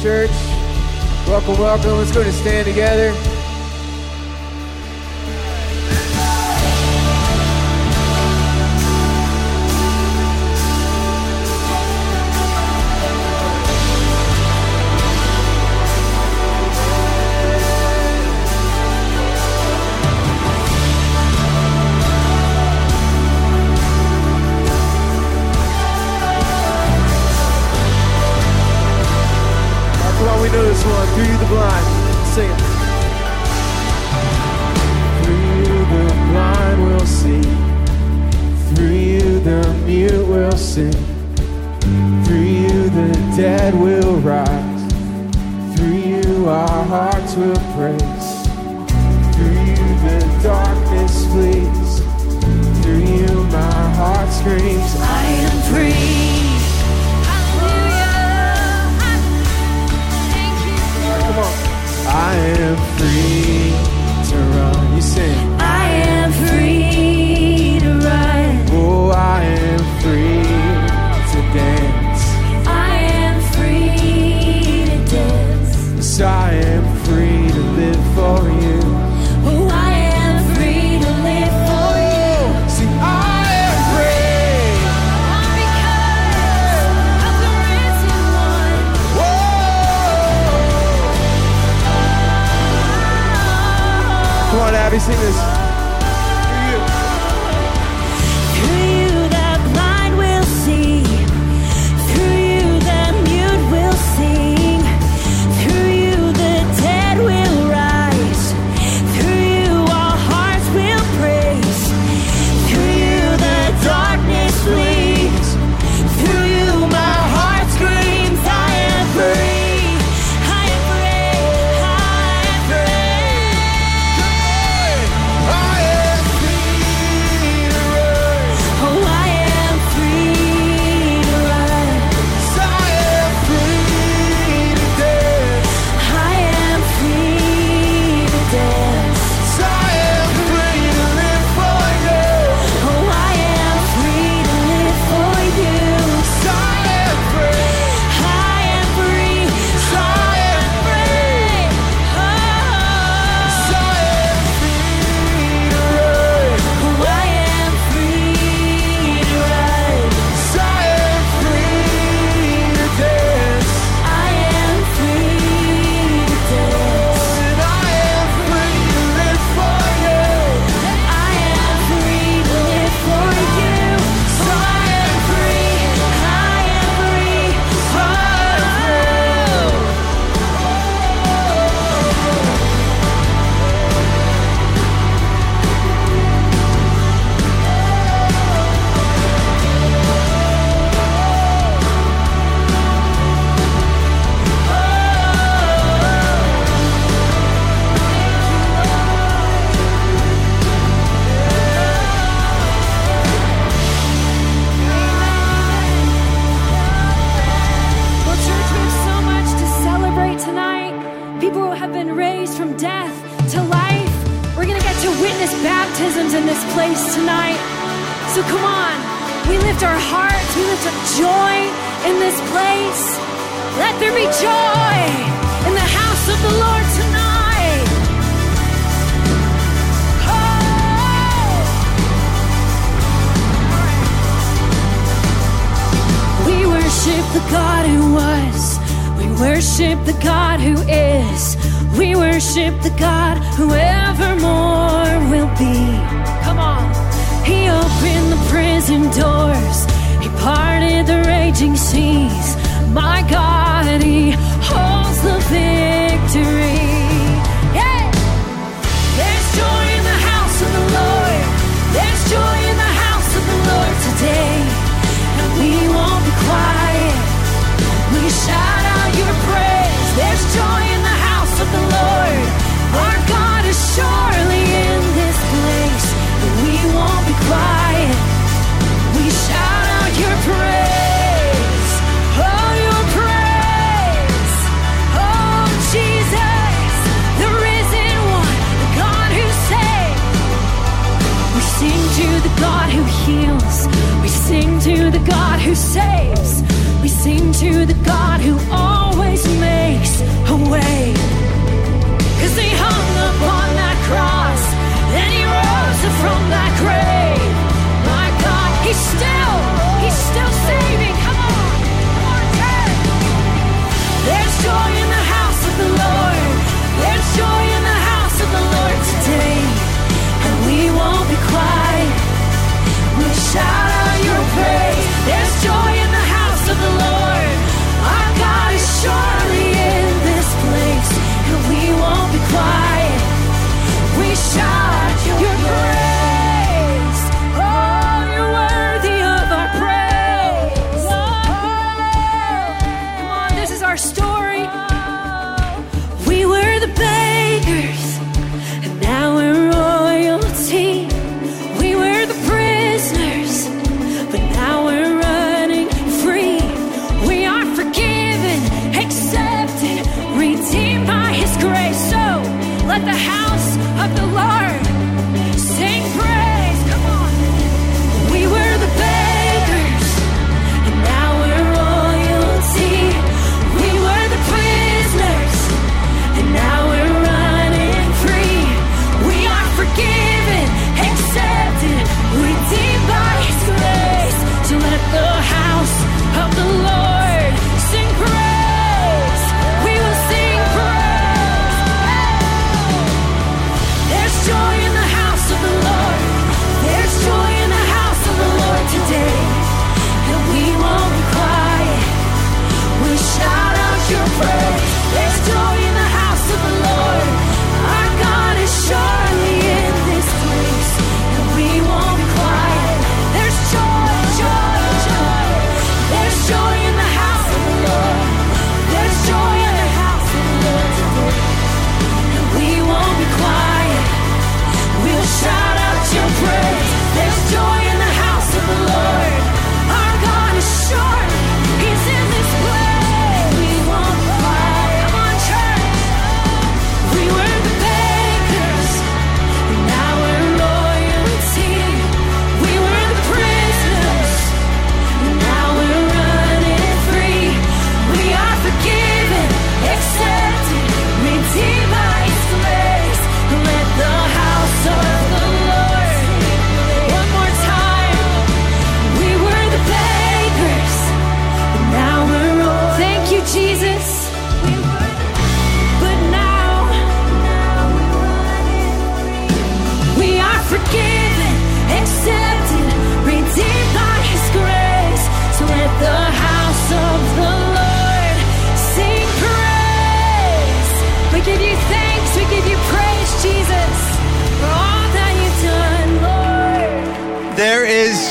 church. Welcome, welcome. Let's go to stand together. Through you, the dead will rise. Through you, our hearts will praise. Through you, the darkness flees. Through you, my heart screams.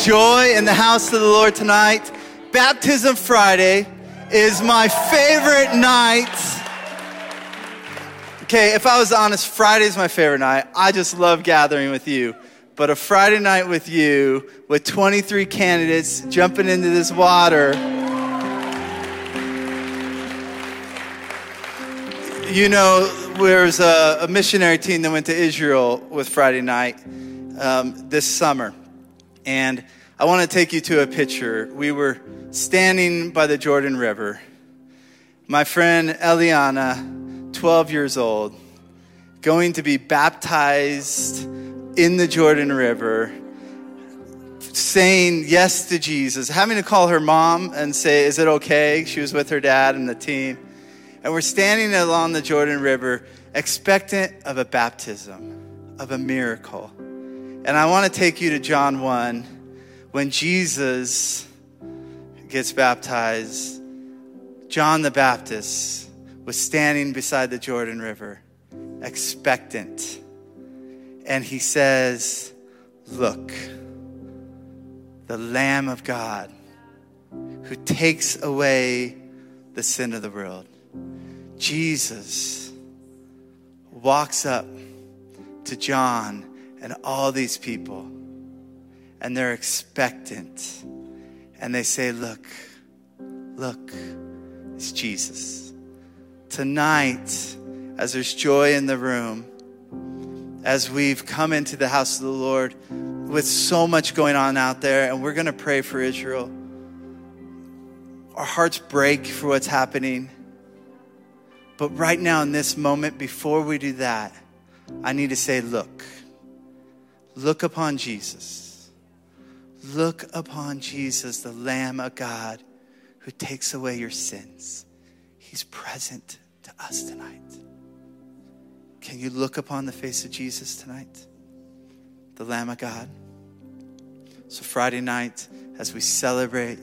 Joy in the house of the Lord tonight. Baptism Friday is my favorite night. Okay, if I was honest, Friday is my favorite night. I just love gathering with you. But a Friday night with you, with 23 candidates jumping into this water, you know, there's a, a missionary team that went to Israel with Friday night um, this summer. And I want to take you to a picture. We were standing by the Jordan River. My friend Eliana, 12 years old, going to be baptized in the Jordan River, saying yes to Jesus, having to call her mom and say, Is it okay? She was with her dad and the team. And we're standing along the Jordan River, expectant of a baptism, of a miracle. And I want to take you to John 1 when Jesus gets baptized. John the Baptist was standing beside the Jordan River, expectant. And he says, Look, the Lamb of God who takes away the sin of the world. Jesus walks up to John and all these people, and they're expectant. And they say, Look, look, it's Jesus. Tonight, as there's joy in the room, as we've come into the house of the Lord with so much going on out there, and we're going to pray for Israel. Our hearts break for what's happening. But right now, in this moment, before we do that, I need to say, look, look upon Jesus. Look upon Jesus, the Lamb of God who takes away your sins. He's present to us tonight. Can you look upon the face of Jesus tonight? The Lamb of God. So, Friday night, as we celebrate,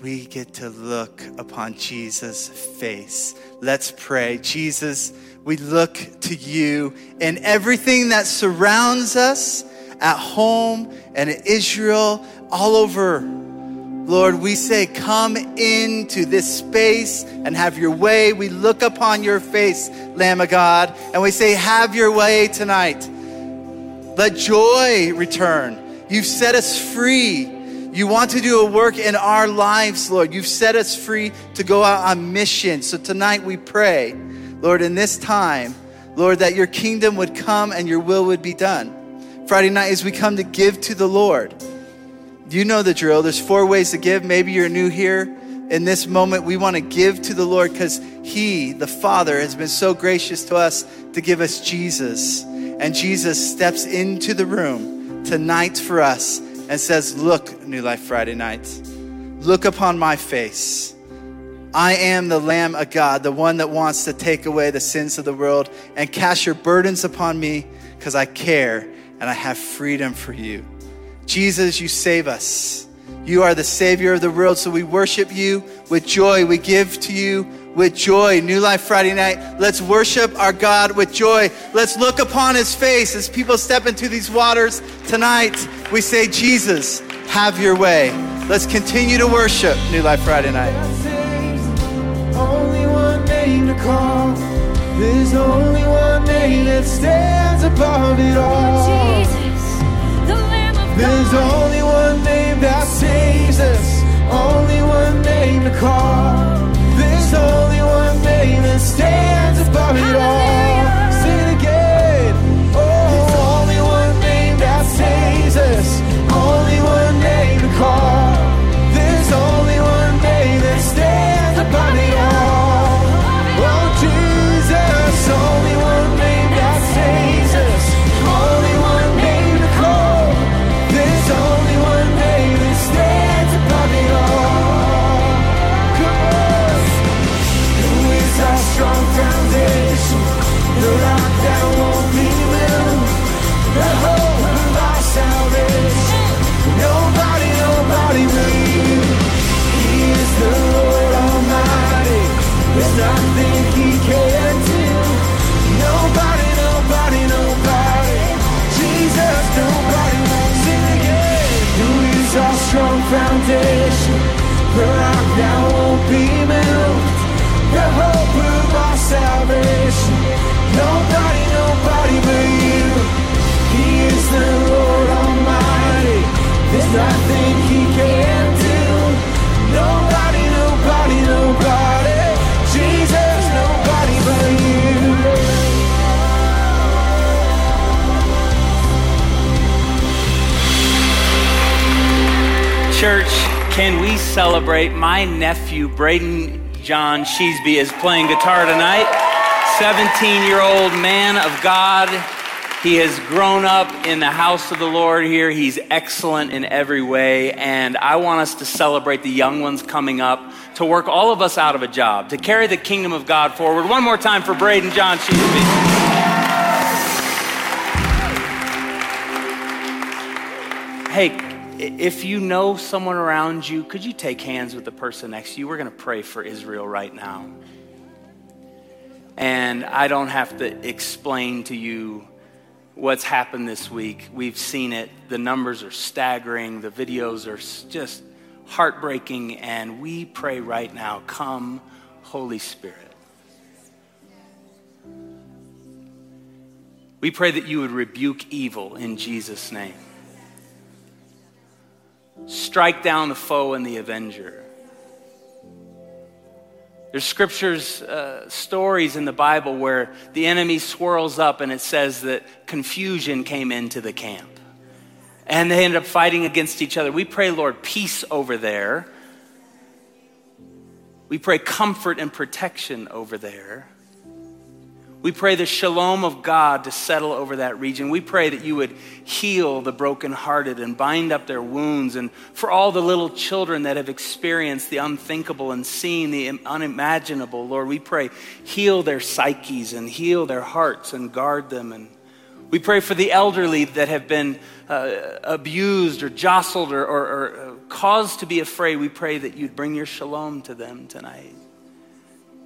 we get to look upon Jesus' face. Let's pray. Jesus, we look to you in everything that surrounds us at home and in Israel, all over. Lord, we say, come into this space and have your way. We look upon your face, Lamb of God, and we say, have your way tonight. Let joy return. You've set us free. You want to do a work in our lives, Lord. You've set us free to go out on mission. So tonight we pray, Lord, in this time, Lord, that your kingdom would come and your will would be done. Friday night, as we come to give to the Lord, you know the drill. There's four ways to give. Maybe you're new here. In this moment, we want to give to the Lord because He, the Father, has been so gracious to us to give us Jesus. And Jesus steps into the room tonight for us and says, Look, New Life Friday night, look upon my face. I am the Lamb of God, the one that wants to take away the sins of the world and cast your burdens upon me because I care and I have freedom for you. Jesus, you save us. You are the Savior of the world, so we worship you with joy. We give to you with joy. New Life Friday night. Let's worship our God with joy. Let's look upon His face as people step into these waters tonight. We say, Jesus, have your way. Let's continue to worship New Life Friday night. Only one name to call. There's only one name that stands above it all. Jesus, the Lamb of God. There's only one name that saves us. Only one name to call. Name that stands above it all. Foundation? The rock that won't be moved. The hope of our salvation. Nobody, nobody but you. He is the Lord Almighty. There's nothing He can't do. Nobody, nobody, nobody. Jesus, nobody but you. Church, can we celebrate my nephew, Braden John Sheesby, is playing guitar tonight. 17 year old man of God. He has grown up in the house of the Lord here. He's excellent in every way. And I want us to celebrate the young ones coming up to work all of us out of a job, to carry the kingdom of God forward. One more time for Braden John Sheesby. Hey, if you know someone around you, could you take hands with the person next to you? We're going to pray for Israel right now. And I don't have to explain to you what's happened this week. We've seen it. The numbers are staggering, the videos are just heartbreaking. And we pray right now come, Holy Spirit. We pray that you would rebuke evil in Jesus' name. Strike down the foe and the avenger. There's scriptures, uh, stories in the Bible where the enemy swirls up and it says that confusion came into the camp. And they ended up fighting against each other. We pray, Lord, peace over there. We pray comfort and protection over there. We pray the shalom of God to settle over that region. We pray that you would heal the brokenhearted and bind up their wounds. And for all the little children that have experienced the unthinkable and seen the unimaginable, Lord, we pray heal their psyches and heal their hearts and guard them. And we pray for the elderly that have been uh, abused or jostled or, or, or uh, caused to be afraid. We pray that you'd bring your shalom to them tonight.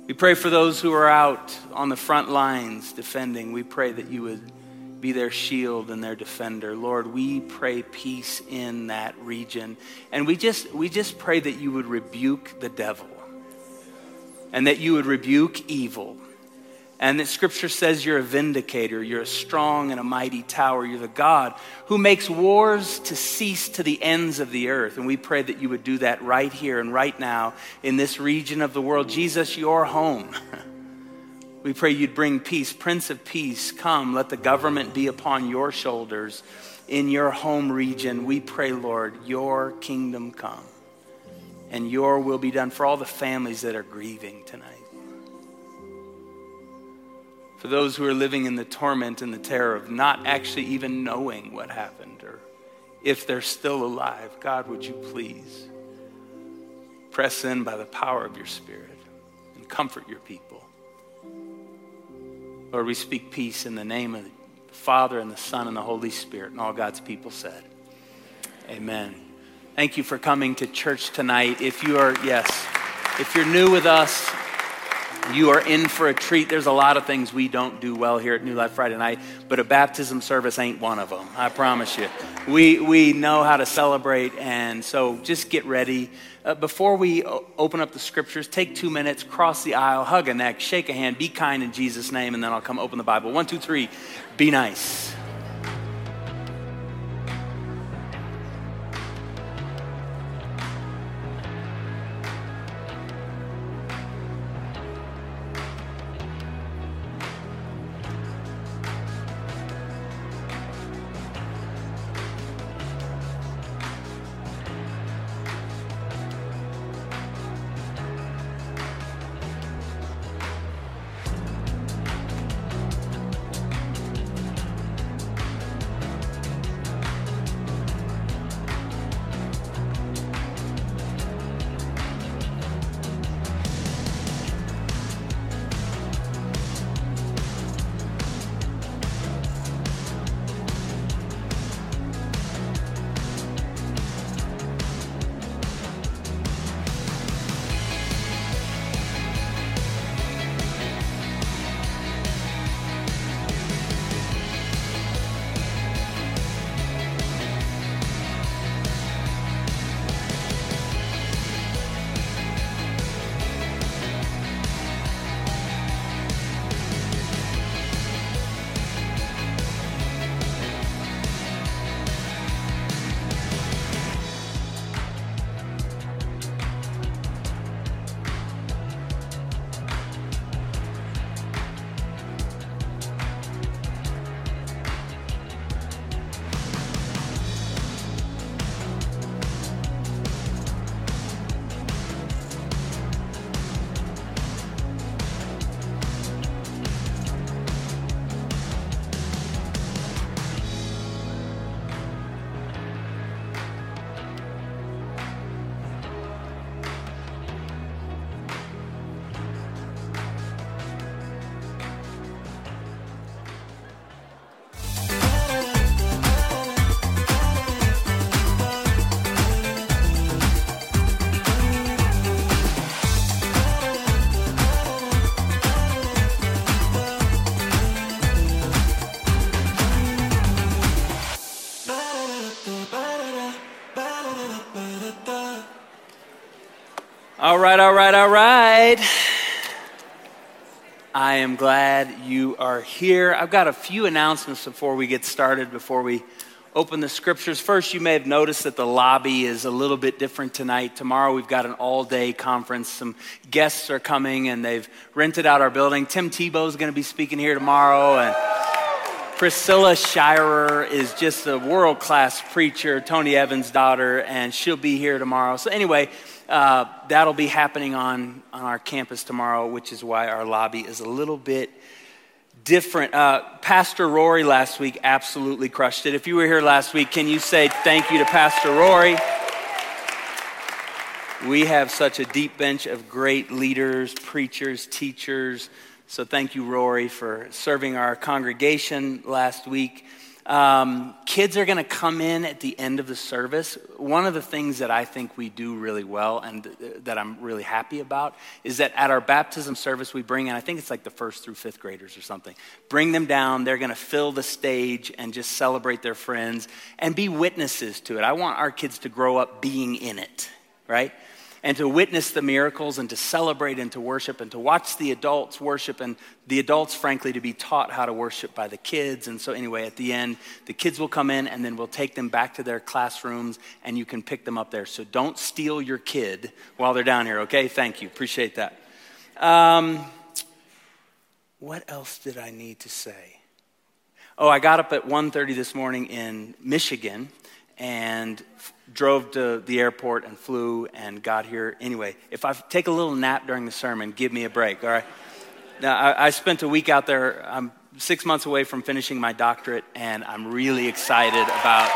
We pray for those who are out on the front lines defending. We pray that you would be their shield and their defender. Lord, we pray peace in that region. And we just we just pray that you would rebuke the devil. And that you would rebuke evil. And that scripture says you're a vindicator, you're a strong and a mighty tower, you're the God who makes wars to cease to the ends of the earth. And we pray that you would do that right here and right now in this region of the world. Jesus, your home. We pray you'd bring peace. Prince of Peace, come. Let the government be upon your shoulders in your home region. We pray, Lord, your kingdom come and your will be done for all the families that are grieving tonight. For those who are living in the torment and the terror of not actually even knowing what happened or if they're still alive, God, would you please press in by the power of your Spirit and comfort your people? Lord, we speak peace in the name of the Father and the Son and the Holy Spirit. And all God's people said, Amen. Thank you for coming to church tonight. If you are, yes, if you're new with us, you are in for a treat. There's a lot of things we don't do well here at New Life Friday night, but a baptism service ain't one of them. I promise you. We, we know how to celebrate, and so just get ready. Uh, before we open up the scriptures, take two minutes, cross the aisle, hug a neck, shake a hand, be kind in Jesus' name, and then I'll come open the Bible. One, two, three, be nice. Right, all right, all right. I am glad you are here. I've got a few announcements before we get started, before we open the scriptures. First, you may have noticed that the lobby is a little bit different tonight. Tomorrow, we've got an all day conference. Some guests are coming, and they've rented out our building. Tim Tebow is going to be speaking here tomorrow, and Priscilla Shirer is just a world class preacher, Tony Evans' daughter, and she'll be here tomorrow. So, anyway, uh, that'll be happening on, on our campus tomorrow, which is why our lobby is a little bit different. Uh, Pastor Rory last week absolutely crushed it. If you were here last week, can you say thank you to Pastor Rory? We have such a deep bench of great leaders, preachers, teachers. So thank you, Rory, for serving our congregation last week. Um, kids are going to come in at the end of the service. One of the things that I think we do really well and that I'm really happy about is that at our baptism service, we bring in, I think it's like the first through fifth graders or something. Bring them down. They're going to fill the stage and just celebrate their friends and be witnesses to it. I want our kids to grow up being in it, right? And to witness the miracles and to celebrate and to worship and to watch the adults worship and the adults, frankly, to be taught how to worship by the kids. And so, anyway, at the end, the kids will come in and then we'll take them back to their classrooms and you can pick them up there. So, don't steal your kid while they're down here, okay? Thank you. Appreciate that. Um, what else did I need to say? Oh, I got up at 1:30 this morning in Michigan and drove to the airport and flew and got here. Anyway, if I take a little nap during the sermon, give me a break, all right? Now, I, I spent a week out there. I'm six months away from finishing my doctorate, and I'm really excited about.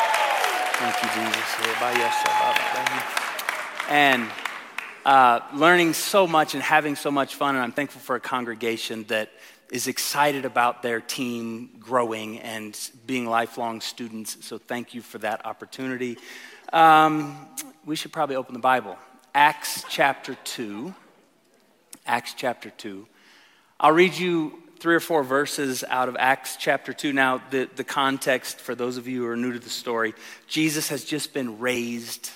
Thank you, Jesus. And uh, learning so much and having so much fun, and I'm thankful for a congregation that is excited about their team growing and being lifelong students. So thank you for that opportunity. Um, we should probably open the Bible. Acts chapter 2. Acts chapter 2. I'll read you three or four verses out of Acts chapter 2. Now, the, the context for those of you who are new to the story Jesus has just been raised,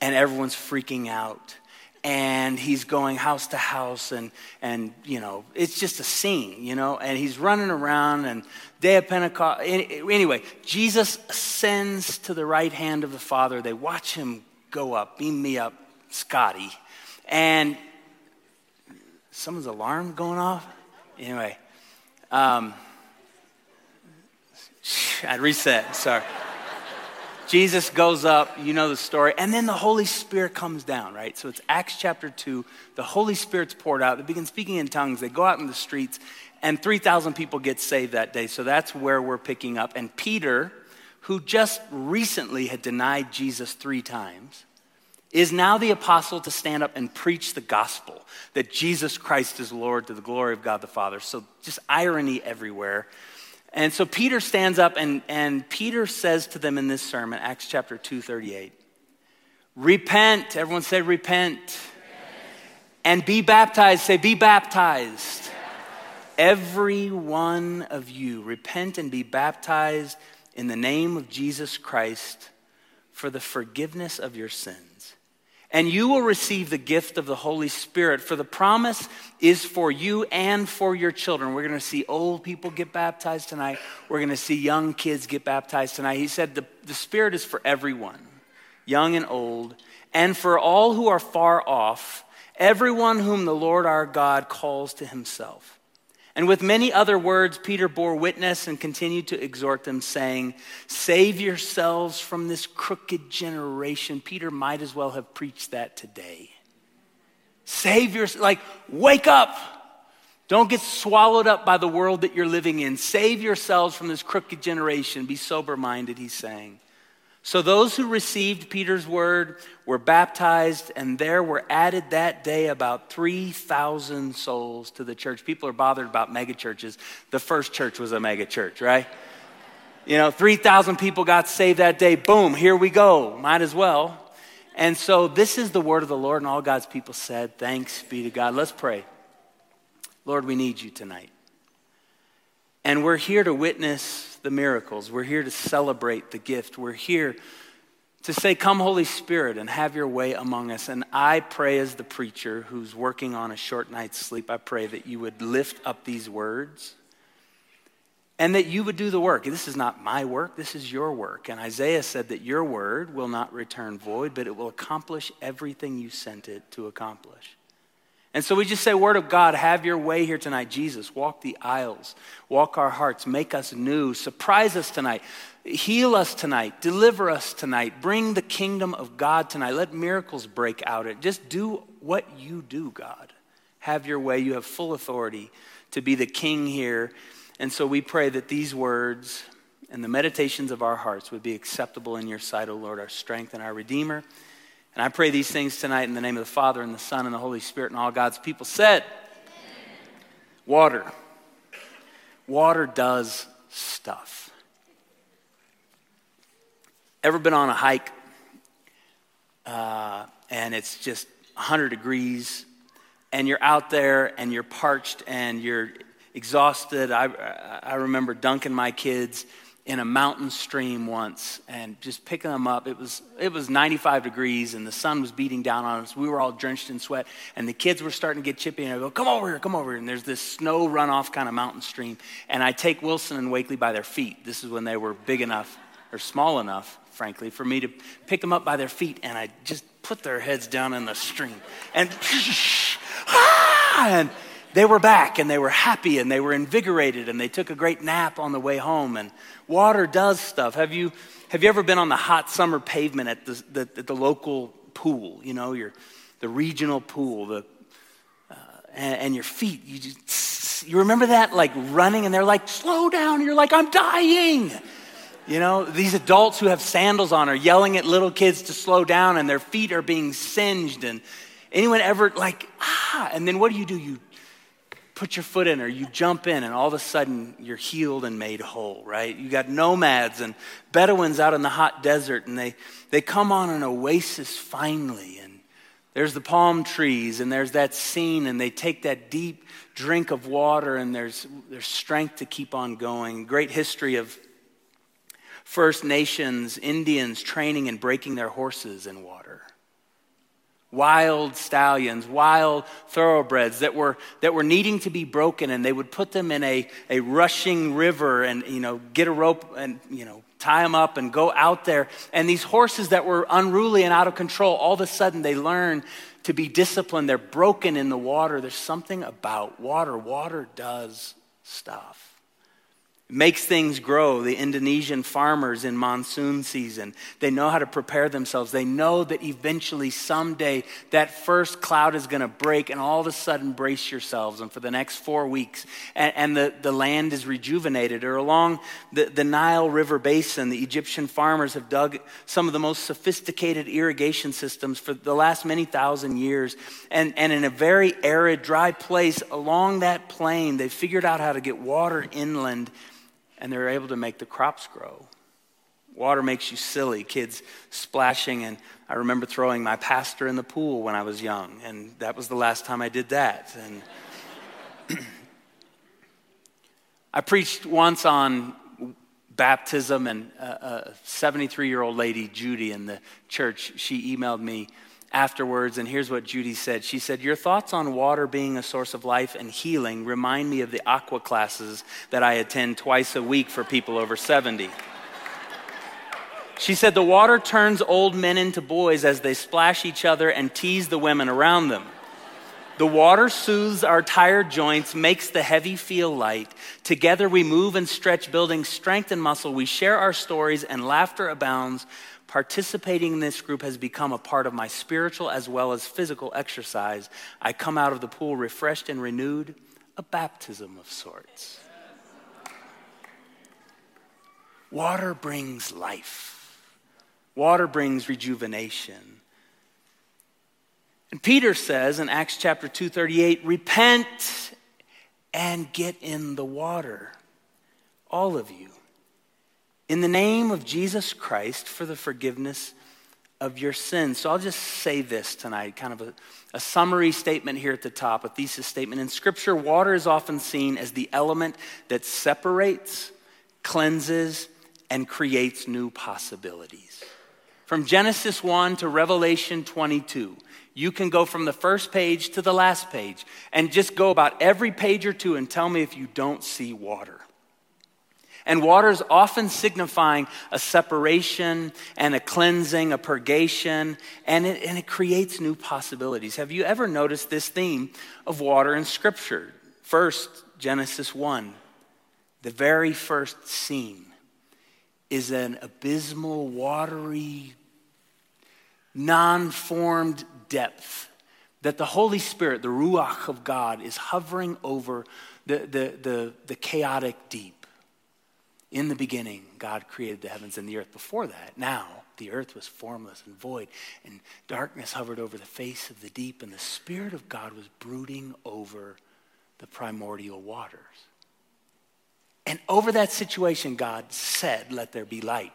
and everyone's freaking out and he's going house to house and and you know it's just a scene you know and he's running around and day of pentecost anyway jesus ascends to the right hand of the father. They watch him go up beam me up scotty. And someone's alarm going off? Anyway um, i reset sorry Jesus goes up, you know the story, and then the Holy Spirit comes down, right? So it's Acts chapter 2. The Holy Spirit's poured out. They begin speaking in tongues. They go out in the streets, and 3,000 people get saved that day. So that's where we're picking up. And Peter, who just recently had denied Jesus three times, is now the apostle to stand up and preach the gospel that Jesus Christ is Lord to the glory of God the Father. So just irony everywhere. And so Peter stands up and, and Peter says to them in this sermon, Acts chapter 2, 38, repent. Everyone say repent. repent. And be baptized. Say be baptized. Every one of you, repent and be baptized in the name of Jesus Christ for the forgiveness of your sins and you will receive the gift of the Holy Spirit. For the promise is for you and for your children. We're going to see old people get baptized tonight. We're going to see young kids get baptized tonight. He said the, the Spirit is for everyone, young and old, and for all who are far off, everyone whom the Lord our God calls to himself. And with many other words, Peter bore witness and continued to exhort them, saying, Save yourselves from this crooked generation. Peter might as well have preached that today. Save yourself, like, wake up. Don't get swallowed up by the world that you're living in. Save yourselves from this crooked generation. Be sober minded, he's saying. So those who received Peter's word were baptized, and there were added that day about 3,000 souls to the church. People are bothered about megachurches. The first church was a megachurch, right? You know, 3,000 people got saved that day. Boom, here we go. Might as well. And so this is the word of the Lord, and all God's people said, Thanks be to God. Let's pray. Lord, we need you tonight. And we're here to witness the miracles. We're here to celebrate the gift. We're here to say, Come, Holy Spirit, and have your way among us. And I pray, as the preacher who's working on a short night's sleep, I pray that you would lift up these words and that you would do the work. This is not my work, this is your work. And Isaiah said that your word will not return void, but it will accomplish everything you sent it to accomplish. And so we just say, Word of God, have your way here tonight. Jesus, walk the aisles, walk our hearts, make us new, surprise us tonight, heal us tonight, deliver us tonight, bring the kingdom of God tonight. Let miracles break out. Just do what you do, God. Have your way. You have full authority to be the king here. And so we pray that these words and the meditations of our hearts would be acceptable in your sight, O Lord, our strength and our Redeemer. And I pray these things tonight in the name of the Father and the Son and the Holy Spirit and all God's people said. Water. Water does stuff. Ever been on a hike uh, and it's just 100 degrees and you're out there and you're parched and you're exhausted? I, I remember dunking my kids in a mountain stream once and just picking them up. It was, it was 95 degrees and the sun was beating down on us. We were all drenched in sweat and the kids were starting to get chippy. And I go, come over here, come over here. And there's this snow runoff kind of mountain stream. And I take Wilson and Wakely by their feet. This is when they were big enough or small enough, frankly, for me to pick them up by their feet. And I just put their heads down in the stream and, ah, and they were back and they were happy and they were invigorated and they took a great nap on the way home. And water does stuff. Have you, have you ever been on the hot summer pavement at the, the, at the local pool? You know, your, the regional pool, the, uh, and, and, your feet, you just, you remember that? Like running and they're like, slow down. And you're like, I'm dying. You know, these adults who have sandals on are yelling at little kids to slow down and their feet are being singed. And anyone ever like, ah, and then what do you do? You put your foot in or you jump in and all of a sudden you're healed and made whole, right? You got nomads and Bedouins out in the hot desert and they, they come on an oasis finally and there's the palm trees and there's that scene and they take that deep drink of water and there's, there's strength to keep on going. Great history of First Nations Indians training and breaking their horses in water wild stallions, wild thoroughbreds that were, that were needing to be broken, and they would put them in a, a rushing river and, you know, get a rope and, you know, tie them up and go out there. And these horses that were unruly and out of control, all of a sudden they learn to be disciplined. They're broken in the water. There's something about water. Water does stuff makes things grow. The Indonesian farmers in monsoon season, they know how to prepare themselves. They know that eventually, someday, that first cloud is going to break, and all of a sudden, brace yourselves. And for the next four weeks, and, and the, the land is rejuvenated. Or along the, the Nile River basin, the Egyptian farmers have dug some of the most sophisticated irrigation systems for the last many thousand years. And, and in a very arid, dry place along that plain, they figured out how to get water inland and they're able to make the crops grow. Water makes you silly, kids splashing. And I remember throwing my pastor in the pool when I was young, and that was the last time I did that. And I preached once on baptism, and a 73 year old lady, Judy, in the church, she emailed me afterwards, and here's what Judy said. She said, Your thoughts on water being a source of life and healing remind me of the aqua classes that I attend twice a week for people over 70. She said, The water turns old men into boys as they splash each other and tease the women around them. The water soothes our tired joints, makes the heavy feel light. Together we move and stretch, building strength and muscle. We share our stories, and laughter abounds participating in this group has become a part of my spiritual as well as physical exercise. I come out of the pool refreshed and renewed, a baptism of sorts. Water brings life. Water brings rejuvenation. And Peter says in Acts chapter 2:38, "Repent and get in the water, all of you." In the name of Jesus Christ for the forgiveness of your sins. So I'll just say this tonight, kind of a, a, summary statement here at the top, a thesis statement. In Scripture, water is often seen as the element that separates, cleanses, and creates new possibilities. From Genesis 1 to Revelation 22, you can go from the first page to the last page and just go about every page or two and tell me if you don't see water. And water is often signifying a separation and a cleansing, a purgation, and it, and it creates new possibilities. Have you ever noticed this theme of water in Scripture? First, Genesis 1, the very first scene is an abysmal, watery, non formed depth that the Holy Spirit, the Ruach of God, is hovering over the, the, the, the chaotic deep. In the beginning, God created the heavens and the earth. Before that, now, the earth was formless and void, and darkness hovered over the face of the deep, and the Spirit of God was brooding over the primordial waters. And over that situation, God said, Let there be light.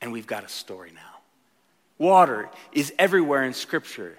And we've got a story now. Water is everywhere in Scripture.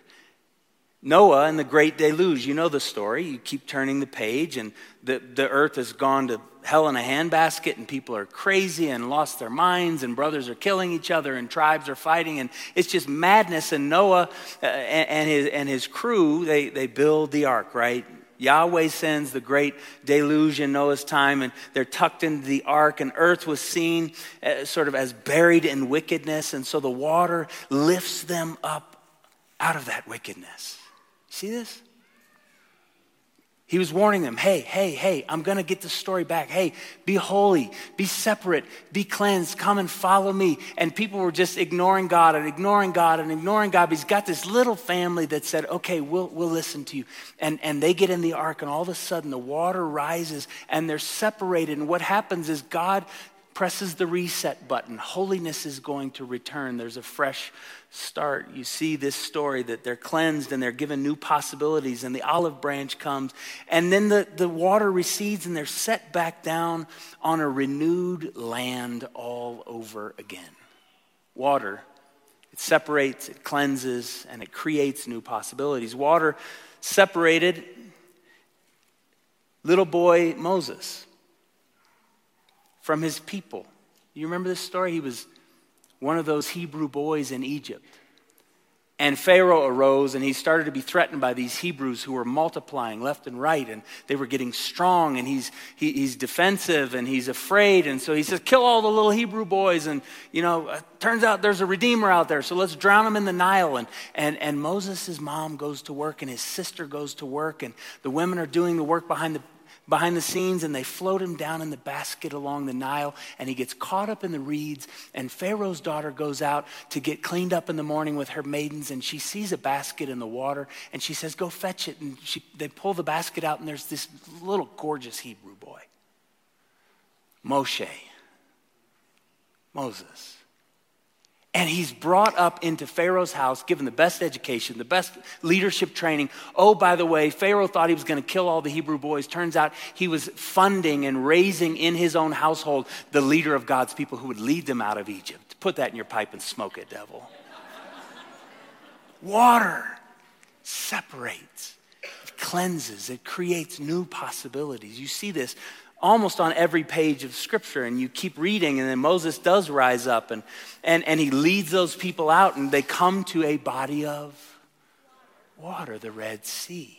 Noah and the great deluge, you know the story. You keep turning the page, and the, the earth has gone to hell in a handbasket, and people are crazy and lost their minds, and brothers are killing each other, and tribes are fighting, and it's just madness. And Noah uh, and, and, his, and his crew, they, they build the ark, right? Yahweh sends the great deluge in Noah's time, and they're tucked into the ark, and earth was seen uh, sort of as buried in wickedness, and so the water lifts them up out of that wickedness. See this? He was warning them, hey, hey, hey, I'm going to get the story back. Hey, be holy, be separate, be cleansed, come and follow me. And people were just ignoring God and ignoring God and ignoring God. But he's got this little family that said, okay, we'll, we'll listen to you. And, and they get in the ark, and all of a sudden the water rises and they're separated. And what happens is God presses the reset button. Holiness is going to return. There's a fresh start, you see this story that they're cleansed and they're given new possibilities, and the olive branch comes, and then the, the water recedes and they're set back down on a renewed land all over again. Water, it separates, it cleanses, and it creates new possibilities. Water separated little boy Moses from his people. You remember this story? He was one of those Hebrew boys in Egypt. And Pharaoh arose and he started to be threatened by these Hebrews who were multiplying left and right and they were getting strong and he's, he, he's defensive and he's afraid. And so he says, kill all the little Hebrew boys. And, you know, uh, turns out there's a redeemer out there. So let's drown them in the Nile. And, and, and Moses' mom goes to work and his sister goes to work and the women are doing the work behind the behind the scenes and they float him down in the basket along the Nile and he gets caught up in the reeds and Pharaoh's daughter goes out to get cleaned up in the morning with her maidens and she sees a basket in the water and she says go fetch it and she, they pull the basket out and there's this little gorgeous Hebrew boy Moshe Moses and he's brought up into Pharaoh's house, given the best education, the best leadership training. Oh, by the way, Pharaoh thought he was going to kill all the Hebrew boys. Turns out he was funding and raising in his own household the leader of God's people who would lead them out of Egypt. Put that in your pipe and smoke it, devil. Water separates, it cleanses, it creates new possibilities. You see this almost on every page of scripture and you keep reading and then moses does rise up and, and, and he leads those people out and they come to a body of water the red sea.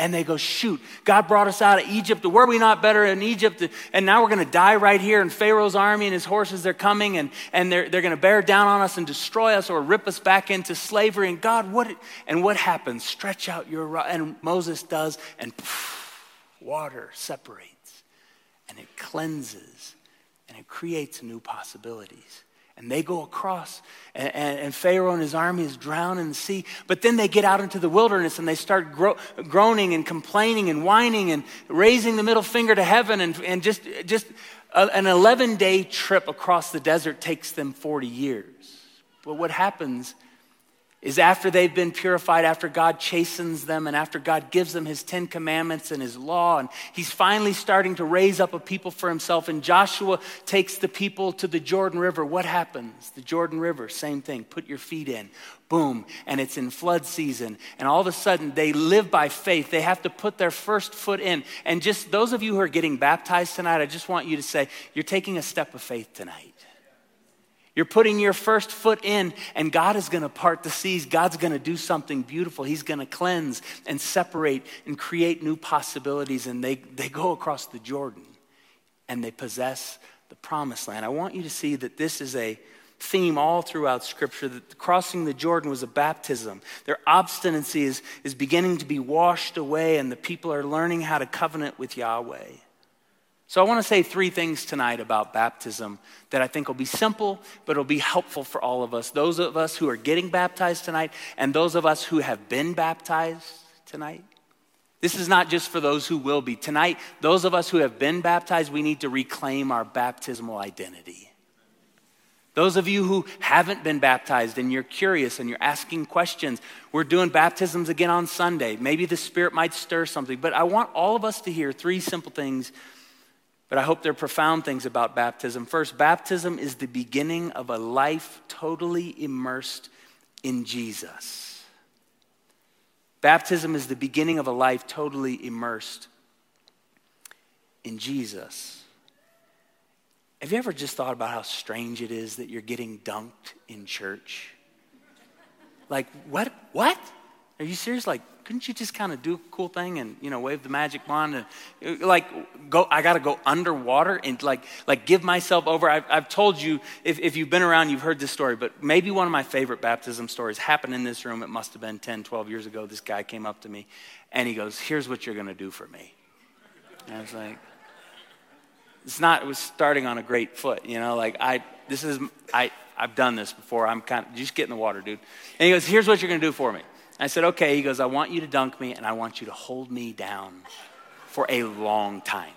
And they go shoot god brought us out of egypt. Were we not better in egypt? And now we're going to die right here and pharaoh's army and his horses they're coming and, and they're, they're going to bear down on us and destroy us or rip us back into slavery. And god what and what happens? Stretch out your and moses does and poof, water separates and it cleanses and it creates new possibilities. And they go across, and, and, and, Pharaoh and his army is drowned in the sea. But then they get out into the wilderness and they start gro- groaning and complaining and whining and raising the middle finger to heaven. And, and just, just a, an 11 day trip across the desert takes them 40 years. But what happens is after they've been purified, after God chastens them, and after God gives them his Ten Commandments and his law, and he's finally starting to raise up a people for himself. And Joshua takes the people to the Jordan River. What happens? The Jordan River, same thing. Put your feet in. Boom. And it's in flood season. And all of a sudden, they live by faith. They have to put their first foot in. And just those of you who are getting baptized tonight, I just want you to say, you're taking a step of faith tonight. You're putting your first foot in, and God is going to part the seas. God's going to do something beautiful. He's going to cleanse and separate and create new possibilities. And they, they go across the Jordan and they possess the promised land. I want you to see that this is a theme all throughout Scripture that crossing the Jordan was a baptism. Their obstinacy is, is beginning to be washed away, and the people are learning how to covenant with Yahweh. So, I want to say three things tonight about baptism that I think will be simple, but it'll be helpful for all of us. Those of us who are getting baptized tonight, and those of us who have been baptized tonight. This is not just for those who will be. Tonight, those of us who have been baptized, we need to reclaim our baptismal identity. Those of you who haven't been baptized and you're curious and you're asking questions, we're doing baptisms again on Sunday. Maybe the Spirit might stir something, but I want all of us to hear three simple things but I hope they're profound things about baptism. First, baptism is the beginning of a life totally immersed in Jesus. Baptism is the beginning of a life totally immersed in Jesus. Have you ever just thought about how strange it is that you're getting dunked in church? Like, what? What? Are you serious? Like, couldn't you just kind of do a cool thing and you know wave the magic wand and uh, like go? I got to go underwater and like like give myself over. I've, I've told you if, if you've been around, you've heard this story. But maybe one of my favorite baptism stories happened in this room. It must have been 10, 12 years ago. This guy came up to me and he goes, "Here's what you're to do for me." And I was like, "It's not." It was starting on a great foot, you know. Like I, this is I. I've done this before. I'm kind of just get in the water, dude. And he goes, "Here's what you're to do for me." I said, okay. He goes, I want you to dunk me and I want you to hold me down for a long time.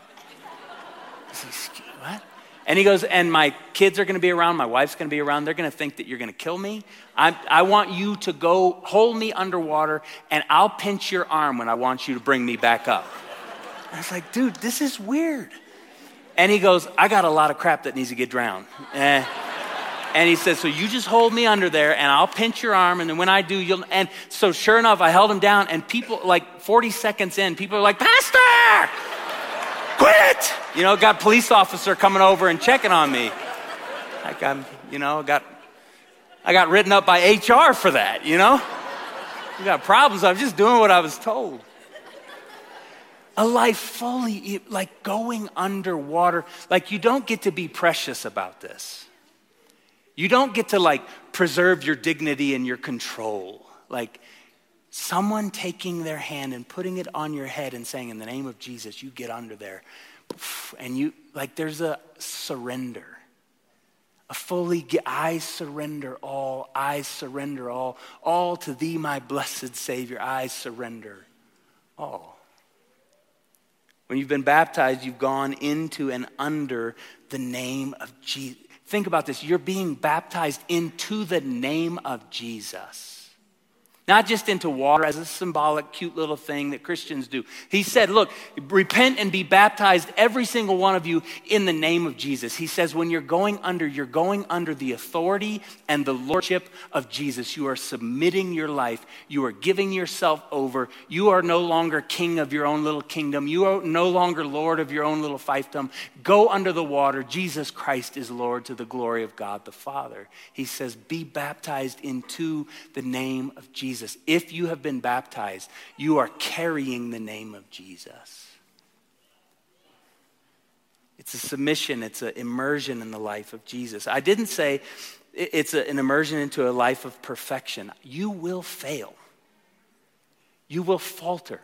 Said, what? And he goes, and my kids are going to be around, my wife's going to be around. They're going to think that you're going to kill me. I, I want you to go hold me underwater, and I'll pinch your arm when I want you to bring me back up. I was like, dude, this is weird. And he goes, I got a lot of crap that needs to get drowned. Eh. And he says, So you just hold me under there and I'll pinch your arm. And then when I do, you'll. And so sure enough, I held him down. And people, like 40 seconds in, people are like, Pastor, quit. You know, got police officer coming over and checking on me. Like I'm, you know, got, I got written up by HR for that, you know? You got problems. I'm just doing what I was told. A life fully, like going underwater. Like you don't get to be precious about this. You don't get to like preserve your dignity and your control. Like someone taking their hand and putting it on your head and saying, In the name of Jesus, you get under there. And you, like, there's a surrender. A fully, I surrender all, I surrender all, all to thee, my blessed Savior, I surrender all. When you've been baptized, you've gone into and under the name of Jesus. Think about this. You're being baptized into the name of Jesus. Not just into water as a symbolic, cute little thing that Christians do. He said, Look, repent and be baptized, every single one of you, in the name of Jesus. He says, When you're going under, you're going under the authority and the lordship of Jesus. You are submitting your life, you are giving yourself over. You are no longer king of your own little kingdom, you are no longer lord of your own little fiefdom. Go under the water. Jesus Christ is Lord to the glory of God the Father. He says, Be baptized into the name of Jesus. Jesus. If you have been baptized, you are carrying the name of Jesus. It's a submission, it's an immersion in the life of Jesus. I didn't say it's an immersion into a life of perfection. You will fail, you will falter,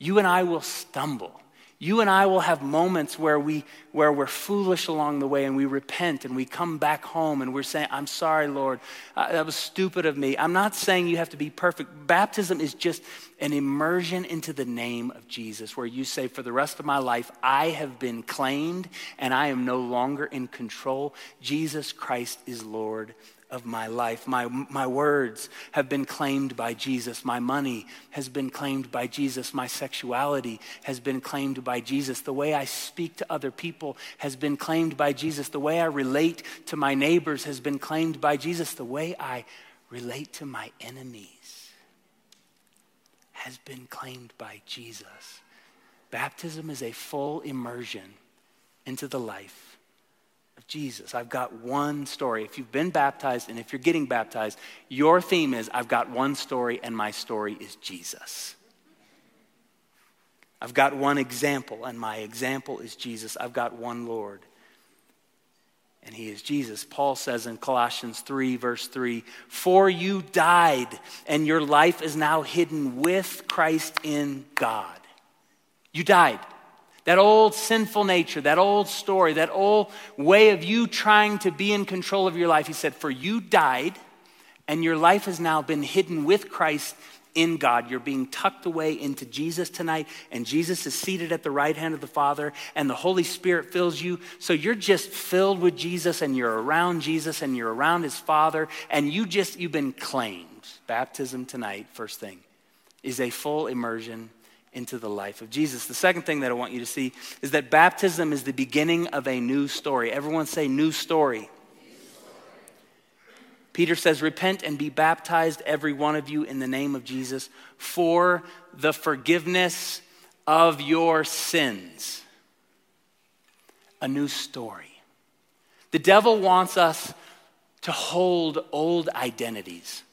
you and I will stumble. You and I will have moments where, we, where we're foolish along the way and we repent and we come back home and we're saying, I'm sorry, Lord. Uh, that was stupid of me. I'm not saying you have to be perfect. Baptism is just an immersion into the name of Jesus where you say, For the rest of my life, I have been claimed and I am no longer in control. Jesus Christ is Lord of my life. My, my words have been claimed by Jesus. My money has been claimed by Jesus. My sexuality has been claimed by Jesus. The way I speak to other people has been claimed by Jesus. The way I relate to my neighbors has been claimed by Jesus. The way I relate to my enemies has been claimed by Jesus. Baptism is a full immersion into the life Jesus. I've got one story. If you've been baptized and if you're getting baptized, your theme is I've got one story and my story is Jesus. I've got one example and my example is Jesus. I've got one Lord and he is Jesus. Paul says in Colossians 3, verse 3 For you died, and your life is now hidden with Christ in God. You died. That old sinful nature, that old story, that old way of you trying to be in control of your life. He said, For you died, and your life has now been hidden with Christ in God. You're being tucked away into Jesus tonight, and Jesus is seated at the right hand of the Father, and the Holy Spirit fills you. So you're just filled with Jesus, and you're around Jesus, and you're around his Father, and you just, you've been claimed. Baptism tonight, first thing, is a full immersion into the life of Jesus. The second thing that I want you to see is that baptism is the beginning of a new story. Everyone say, new story. Peter says, Repent and be baptized, every one of you, in the name of Jesus, for the forgiveness of your sins. A new story. The devil wants us to hold old identities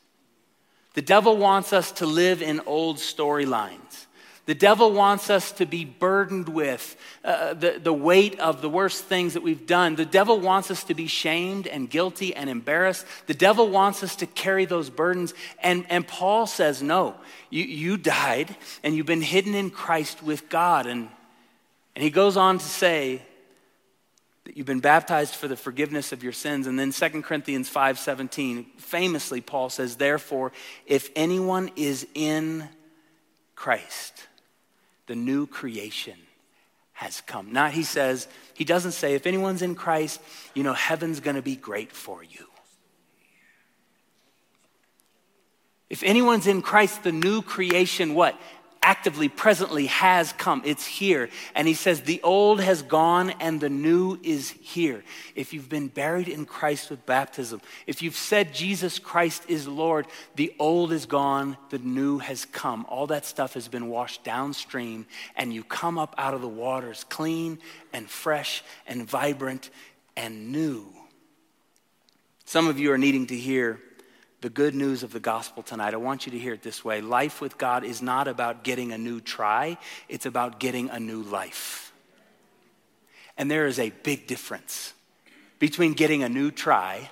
The devil wants us to live in old storylines. The devil wants us to be burdened with uh, the, the weight of the worst things that we've done. The devil wants us to be shamed and guilty and embarrassed. The devil wants us to carry those burdens. And, and Paul says, no, you, you died and you've been hidden in Christ with God. And, and he goes on to say, that you've been baptized for the forgiveness of your sins and then 2 corinthians 5.17 famously paul says therefore if anyone is in christ the new creation has come. Not, he says, he doesn't say, if anyone's in Christ, you know, heaven's going to be great for you. If anyone's in Christ, the new creation, what? Actively, presently has come. It's here. And he says, The old has gone and the new is here. If you've been buried in Christ with baptism, if you've said Jesus Christ is Lord, the old is gone, the new has come. All that stuff has been washed downstream, and you come up out of the waters clean and fresh and vibrant and new. Some of you are needing to hear the good news of the gospel tonight, I want you to hear it this way life with God is not about getting a new try, it's about getting a new life. And there is a big difference between getting a new try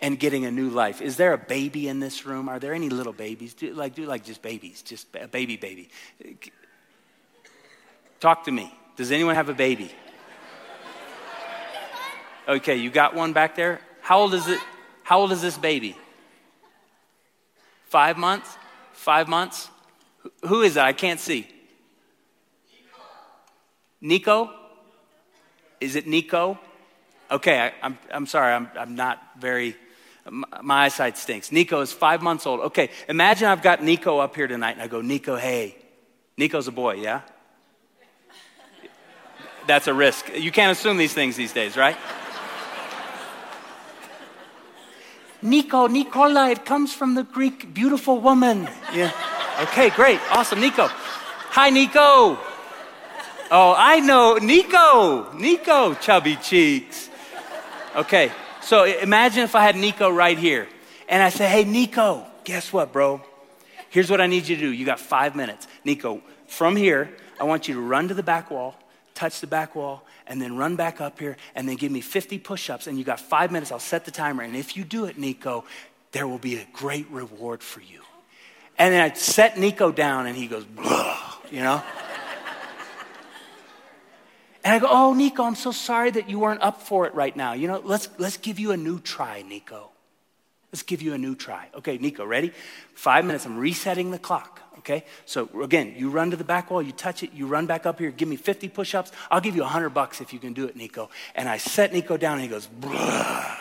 and getting a new life. Is there a baby in this room? Are there any little babies? Do like do like just babies, just a baby baby. Talk to me. Does anyone have a baby? Okay, you got one back there? How old is it? How old is this baby? Five months? Five months? Who is that? I can't see. Nico? Is it Nico? Okay, I, am I'm, I'm sorry, I'm, I'm not very, my eyesight stinks. Nico is five months old. Okay, imagine I've got Nico up here tonight and I go, Nico, hey. Nico's a boy, yeah? That's a risk. You can't assume these things these days, right? Nico, Nicola, it comes from the Greek beautiful woman. Yeah. Okay, great. Awesome. Nico. Hi, Nico. Oh, I know. Nico. Nico, chubby cheeks. Okay, so imagine if I had Nico right here. And I say, hey, Nico, guess what, bro? Here's what I need you to do. You got five minutes. Nico, from here, I want you to run to the back wall, touch the back wall, and then run back up here and then give me 50 push ups. And you got five minutes. I'll set the timer. And if you do it, Nico, there will be a great reward for you. And then I set Nico down and he goes, you know? And I go, oh, Nico, I'm so sorry that you weren't up for it right now. You know, let's, let's give you a new try, Nico. Let's give you a new try. Okay, Nico, ready? Five minutes. I'm resetting the clock. Okay? So again, you run to the back wall, you touch it, you run back up here, give me 50 push ups. I'll give you 100 bucks if you can do it, Nico. And I set Nico down and he goes, Bruh.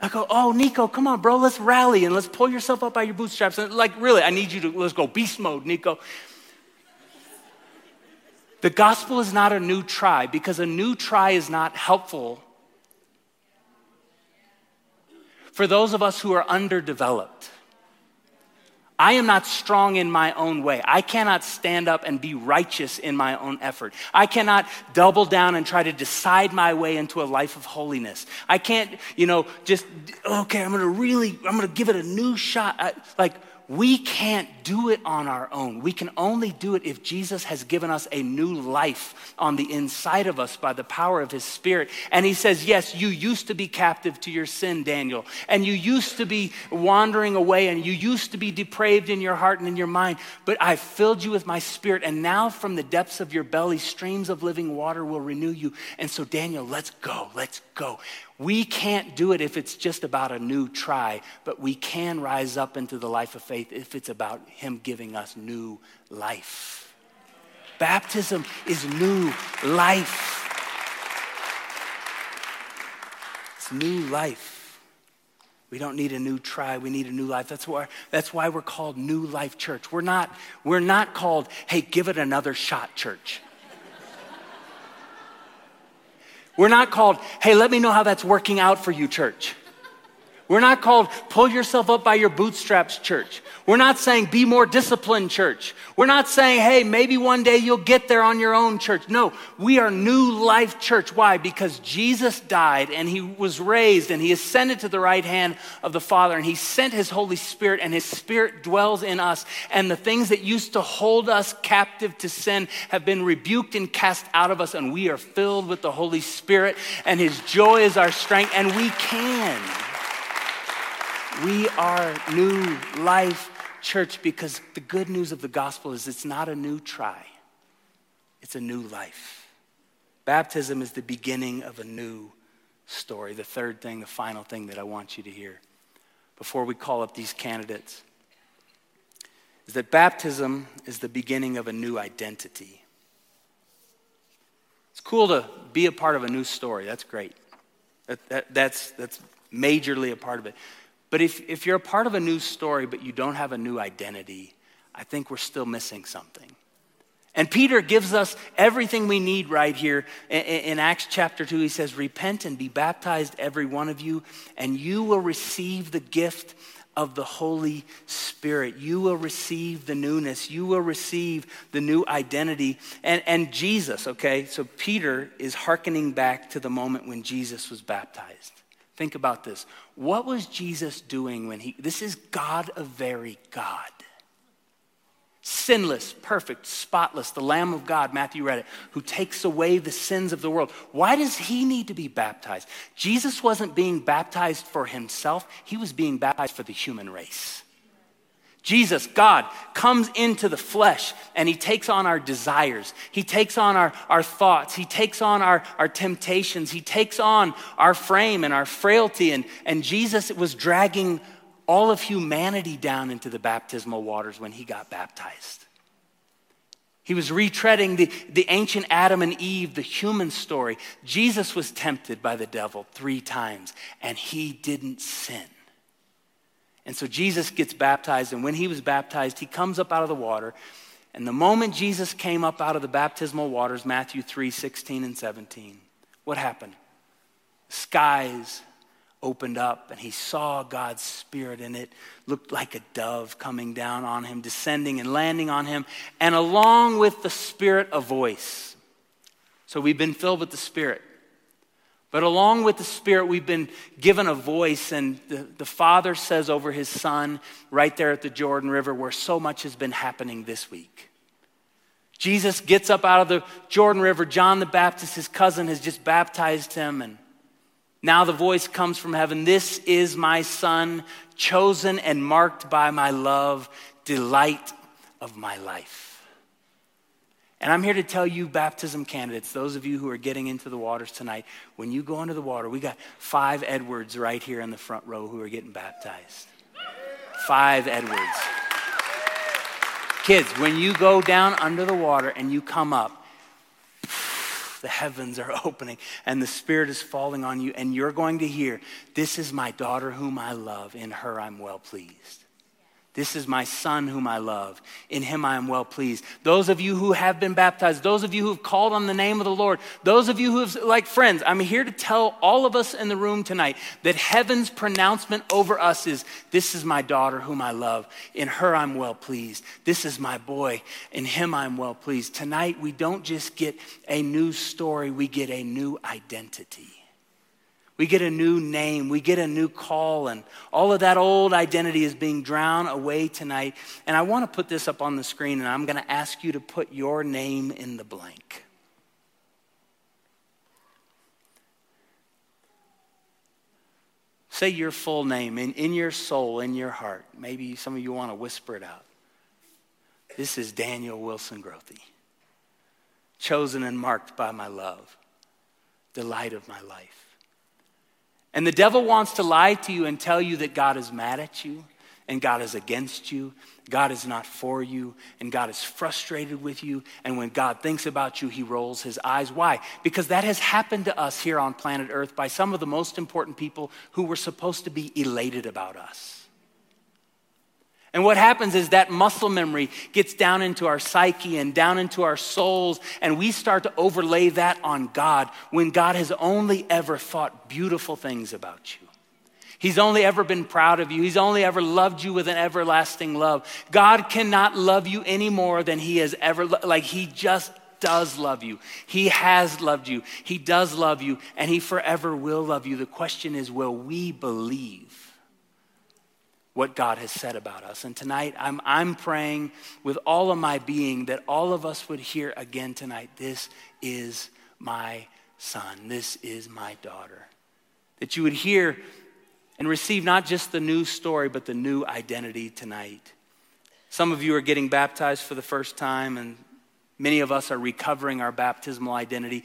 I go, oh, Nico, come on, bro, let's rally and let's pull yourself up by your bootstraps. And like, really, I need you to, let's go beast mode, Nico. The gospel is not a new try because a new try is not helpful for those of us who are underdeveloped. I am not strong in my own way. I cannot stand up and be righteous in my own effort. I cannot double down and try to decide my way into a life of holiness. I can't, you know, just, okay, I'm gonna really, I'm gonna give it a new shot. I, like, we can't do it on our own. We can only do it if Jesus has given us a new life on the inside of us by the power of his spirit. And he says, Yes, you used to be captive to your sin, Daniel, and you used to be wandering away, and you used to be depraved in your heart and in your mind, but I filled you with my spirit, and now from the depths of your belly, streams of living water will renew you. And so, Daniel, let's go, let's go. We can't do it if it's just about a new try, but we can rise up into the life of faith if it's about Him giving us new life. Baptism is new life. It's new life. We don't need a new try, we need a new life. That's why, that's why we're called New Life Church. We're not, we're not called, hey, give it another shot, church. We're not called, hey, let me know how that's working out for you, church. We're not called pull yourself up by your bootstraps, church. We're not saying be more disciplined, church. We're not saying, hey, maybe one day you'll get there on your own, church. No, we are new life church. Why? Because Jesus died and he was raised and he ascended to the right hand of the Father and he sent his Holy Spirit and his Spirit dwells in us. And the things that used to hold us captive to sin have been rebuked and cast out of us. And we are filled with the Holy Spirit and his joy is our strength and we can. We are new life church because the good news of the gospel is it's not a new try, it's a new life. Baptism is the beginning of a new story. The third thing, the final thing that I want you to hear before we call up these candidates is that baptism is the beginning of a new identity. It's cool to be a part of a new story. That's great. That, that, that's, that's majorly a part of it. But if, if you're a part of a new story, but you don't have a new identity, I think we're still missing something. And Peter gives us everything we need right here. In, in, Acts chapter 2, he says, Repent and be baptized, every one of you, and you will receive the gift of the Holy Spirit. You will receive the newness. You will receive the new identity. And, and Jesus, okay, so Peter is hearkening back to the moment when Jesus was baptized. Think about this. What was Jesus doing when he, this is God a very God. Sinless, perfect, spotless, the Lamb of God, Matthew read it, who takes away the sins of the world. Why does he need to be baptized? Jesus wasn't being baptized for himself, he was being baptized for the human race. Jesus, God, comes into the flesh and he takes on our desires. He takes on our, our thoughts. He takes on our, our temptations. He takes on our frame and our frailty. And, and Jesus was dragging all of humanity down into the baptismal waters when he got baptized. He was retreading the, the ancient Adam and Eve, the human story. Jesus was tempted by the devil three times and he didn't sin. And so Jesus gets baptized, and when he was baptized, he comes up out of the water. And the moment Jesus came up out of the baptismal waters, Matthew 3 16 and 17, what happened? Skies opened up, and he saw God's Spirit, and it looked like a dove coming down on him, descending and landing on him, and along with the Spirit, a voice. So we've been filled with the Spirit. But along with the Spirit, we've been given a voice, and the, the Father says over his Son, right there at the Jordan River, where so much has been happening this week. Jesus gets up out of the Jordan River. John the Baptist, his cousin, has just baptized him. And now the voice comes from heaven This is my Son, chosen and marked by my love, delight of my life. And I'm here to tell you, baptism candidates, those of you who are getting into the waters tonight, when you go into the water, we got five Edwards right here in the front row who are getting baptized. Five Edwards. Kids, when you go down under the water and you come up, the heavens are opening and the Spirit is falling on you, and you're going to hear, This is my daughter whom I love, in her I'm well pleased. This is my son whom I love. In him I am well pleased. Those of you who have been baptized, those of you who have called on the name of the Lord, those of you who have, like friends, I'm here to tell all of us in the room tonight that heaven's pronouncement over us is This is my daughter whom I love. In her I'm well pleased. This is my boy. In him I'm well pleased. Tonight we don't just get a new story, we get a new identity. We get a new name, we get a new call, and all of that old identity is being drowned away tonight. And I want to put this up on the screen, and I'm going to ask you to put your name in the blank. Say your full name in, in your soul, in your heart. Maybe some of you want to whisper it out. This is Daniel Wilson Grothe, chosen and marked by my love, delight of my life. And the devil wants to lie to you and tell you that God is mad at you and God is against you, God is not for you, and God is frustrated with you. And when God thinks about you, he rolls his eyes. Why? Because that has happened to us here on planet Earth by some of the most important people who were supposed to be elated about us. And what happens is that muscle memory gets down into our psyche and down into our souls, and we start to overlay that on God when God has only ever thought beautiful things about you. He's only ever been proud of you. He's only ever loved you with an everlasting love. God cannot love you any more than He has ever, like, He just does love you. He has loved you. He does love you, and He forever will love you. The question is, will we believe? What God has said about us. And tonight, I'm, I'm praying with all of my being that all of us would hear again tonight this is my son, this is my daughter. That you would hear and receive not just the new story, but the new identity tonight. Some of you are getting baptized for the first time, and many of us are recovering our baptismal identity.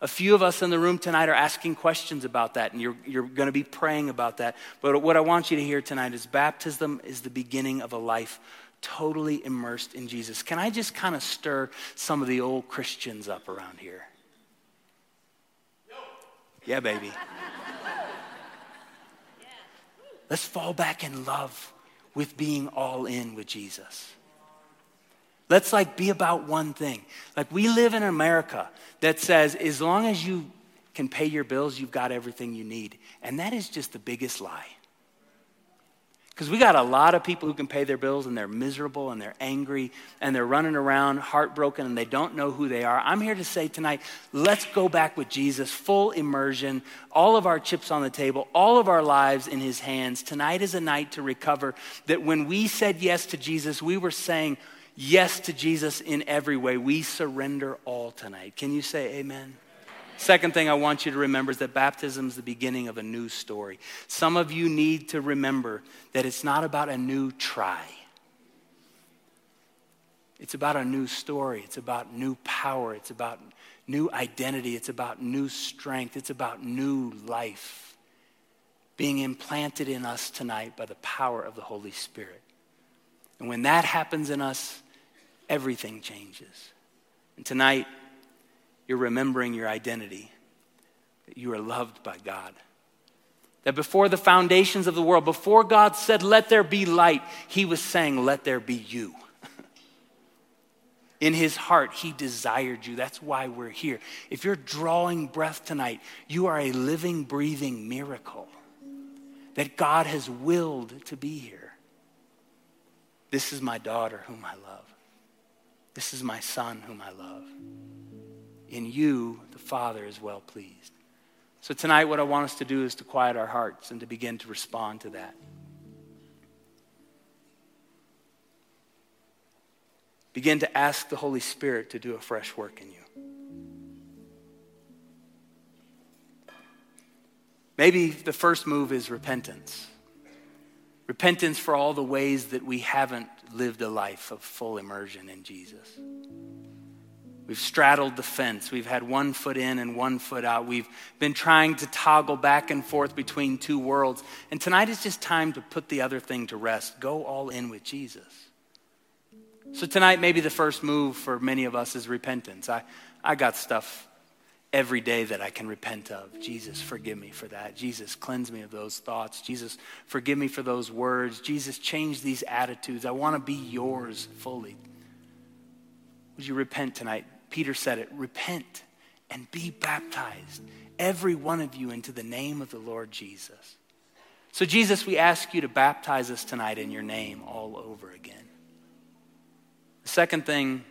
A few of us in the room tonight are asking questions about that, and you're, you're going to be praying about that. But what I want you to hear tonight is baptism is the beginning of a life totally immersed in Jesus. Can I just kind of stir some of the old Christians up around here? Yeah, baby. Let's fall back in love with being all in with Jesus. Let's like be about one thing. Like we live in America that says as long as you can pay your bills, you've got everything you need. And that is just the biggest lie. Because we got a lot of people who can pay their bills and they're miserable and they're angry and they're running around heartbroken and they don't know who they are. I'm here to say tonight, let's go back with Jesus, full immersion, all of our chips on the table, all of our lives in his hands. Tonight is a night to recover that when we said yes to Jesus, we were saying yes to Jesus in every way. We surrender all tonight. Can you say amen? Second thing I want you to remember is that baptism is the beginning of a new story. Some of you need to remember that it's not about a new try. It's about a new story. It's about new power. It's about new identity. It's about new strength. It's about new life being implanted in us tonight by the power of the Holy Spirit. And when that happens in us, everything changes. And tonight, you're remembering your identity, that you are loved by God. That before the foundations of the world, before God said, Let there be light, He was saying, Let there be you. In His heart, He desired you. That's why we're here. If you're drawing breath tonight, you are a living, breathing miracle that God has willed to be here. This is my daughter whom I love. This is my son whom I love in you, the Father is well pleased. So tonight, what I want us to do is to quiet our hearts and to begin to respond to that. Begin to ask the Holy Spirit to do a fresh work in you. Maybe the first move is repentance. Repentance for all the ways that we haven't lived a life of full immersion in Jesus. We've straddled the fence. We've had one foot in and one foot out. We've been trying to toggle back and forth between two worlds. And tonight is just time to put the other thing to rest. Go all in with Jesus. So, tonight, maybe the first move for many of us is repentance. I, I got stuff every day that I can repent of. Jesus, forgive me for that. Jesus, cleanse me of those thoughts. Jesus, forgive me for those words. Jesus, change these attitudes. I want to be yours fully. Would you repent tonight? Peter said it repent and be baptized, every one of you, into the name of the Lord Jesus. So, Jesus, we ask you to baptize us tonight in your name all over again. The second thing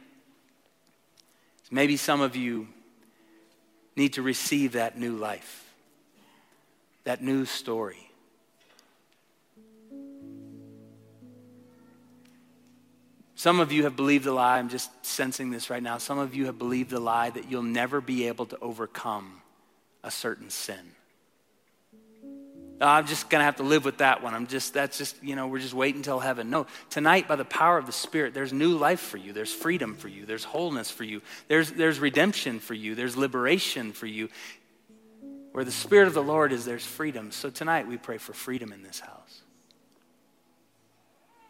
is maybe some of you need to receive that new life, that new story. Some of you have believed the lie. I'm just sensing this right now. Some of you have believed the lie that you'll never be able to overcome a certain sin. Oh, I'm just going to have to live with that one. I'm just, that's just, you know, we're just waiting until heaven. No, tonight, by the power of the Spirit, there's new life for you. There's freedom for you. There's wholeness for you. There's, there's redemption for you. There's liberation for you. Where the Spirit of the Lord is, there's freedom. So tonight, we pray for freedom in this house.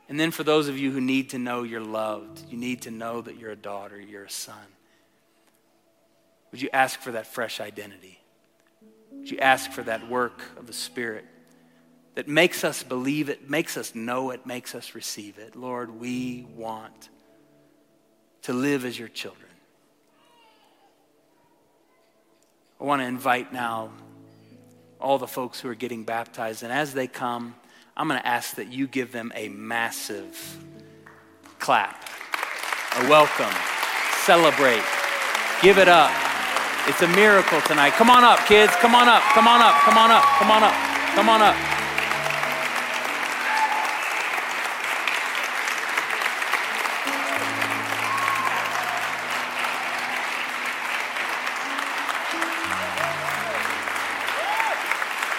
And then for those of you who need to know you're loved, you need to know that you're a daughter, you're a son. Would you ask for that fresh identity? Would you ask for that work of the Spirit that makes us believe it, makes us know it, makes us receive it? Lord, we want to live as your children. I want to invite now all the folks who are getting baptized. And as they come, I'm going to ask that you give them a massive clap, a welcome, celebrate, give it up. It's a miracle tonight. Come on up, kids. Come on up. Come on up. Come on up. Come on up. Come on up.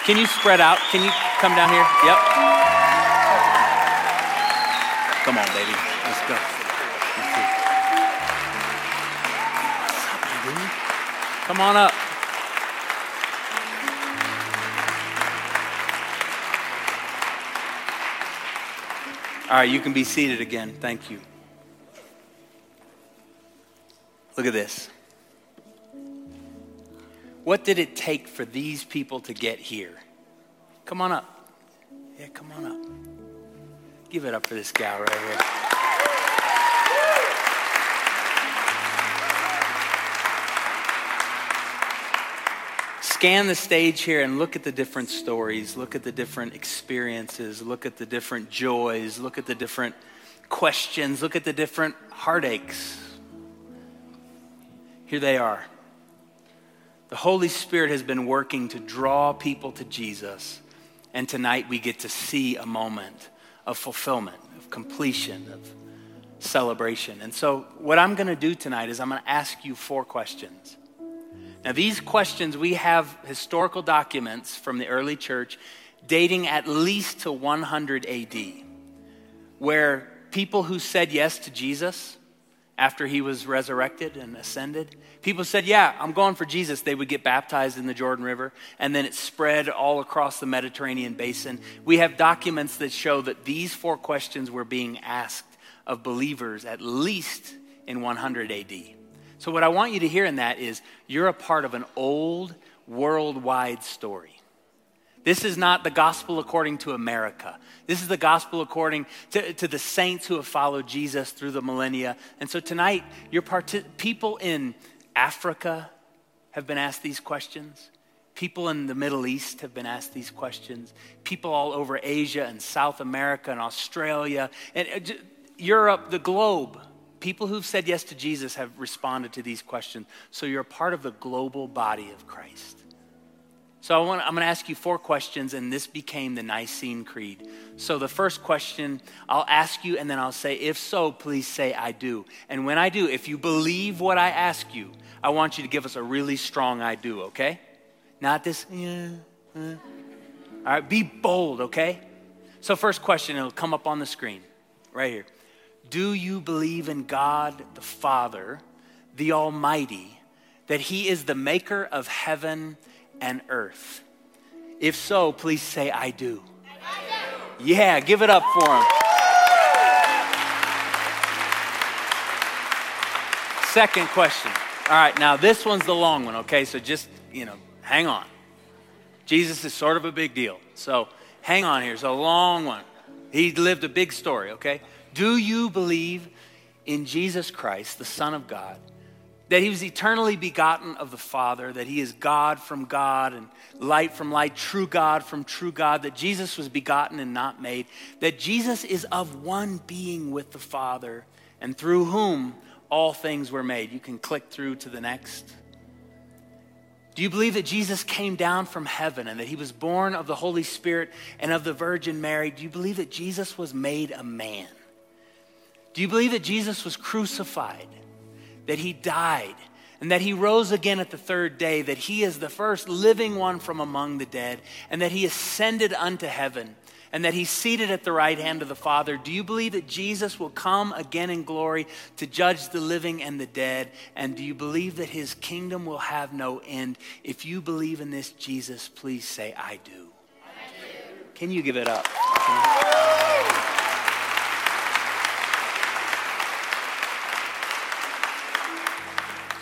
Can you spread out? Can you come down here? Yep. Come on up. All right, you can be seated again. Thank you. Look at this. What did it take for these people to get here? Come on up. Yeah, come on up. Give it up for this gal right here. Scan the stage here and look at the different stories, look at the different experiences, look at the different joys, look at the different questions, look at the different heartaches. Here they are. The Holy Spirit has been working to draw people to Jesus. And tonight we get to see a moment of fulfillment, of completion, of celebration. And so, what I'm going to do tonight is I'm going to ask you four questions. Now, these questions, we have historical documents from the early church dating at least to 100 AD, where people who said yes to Jesus after he was resurrected and ascended, people said, Yeah, I'm going for Jesus. They would get baptized in the Jordan River, and then it spread all across the Mediterranean basin. We have documents that show that these four questions were being asked of believers at least in 100 AD. So, what I want you to hear in that is you're a part of an old worldwide story. This is not the gospel according to America. This is the gospel according to, to the saints who have followed Jesus through the millennia. And so tonight, your parti- people in Africa have been asked these questions. People in the Middle East have been asked these questions. People all over Asia and South America and Australia and uh, Europe, the globe. People who've said yes to Jesus have responded to these questions. So you're a part of the global body of Christ. So I want, I'm going to ask you four questions, and this became the Nicene Creed. So the first question I'll ask you, and then I'll say, if so, please say, I do. And when I do, if you believe what I ask you, I want you to give us a really strong I do, okay? Not this, yeah. Uh. All right, be bold, okay? So, first question, it'll come up on the screen right here. Do you believe in God the Father, the Almighty, that He is the maker of heaven and earth? If so, please say, I do. I do. Yeah, give it up for him. Second question. All right, now this one's the long one, okay? So just, you know, hang on. Jesus is sort of a big deal. So hang on here. It's a long one. He lived a big story, okay? Do you believe in Jesus Christ, the Son of God? that he was eternally begotten of the Father, that he is God from God and light from light, true God from true God, that Jesus was begotten and not made, that Jesus is of one being with the Father, and through whom all things were made. You can click through to the next. Do you believe that Jesus came down from heaven and that he was born of the Holy Spirit and of the Virgin Mary? Do you believe that Jesus was made a man? Do you believe that Jesus was crucified? that he died and that he rose again at the third day, that he is the first living one from among the dead, and that he ascended unto heaven, and that he's seated at the right hand of the Father. Do you believe that Jesus will come again in glory to judge the living and the dead? And do you believe that his kingdom will have no end? If you believe in this Jesus, please say, I do. I do. Can you give it up?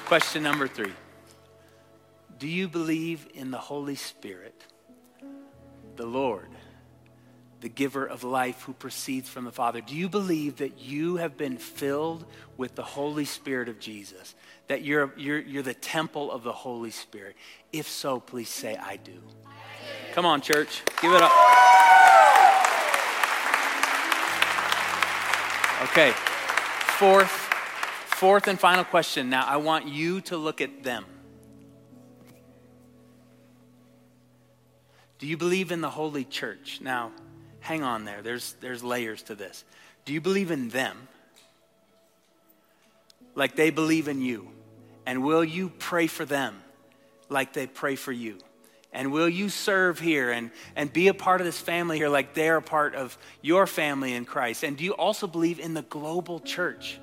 Question number three Do you believe in the Holy Spirit, the Lord, the giver of life who proceeds from the Father? Do you believe that you have been filled with the Holy Spirit of Jesus? That you're, you're, you're the temple of the Holy Spirit? If so, please say, I do. I do. Come on, church. Give it up. Okay. Fourth, fourth and final question. Now, I want you to look at them. Do you believe in the Holy Church? Now, hang on there. There's, there's layers to this. Do you believe in them? Like they believe in you? And will you pray for them like they pray for you? And will you serve here and, and be a part of this family here like they're a part of your family in Christ? And do you also believe in the global church?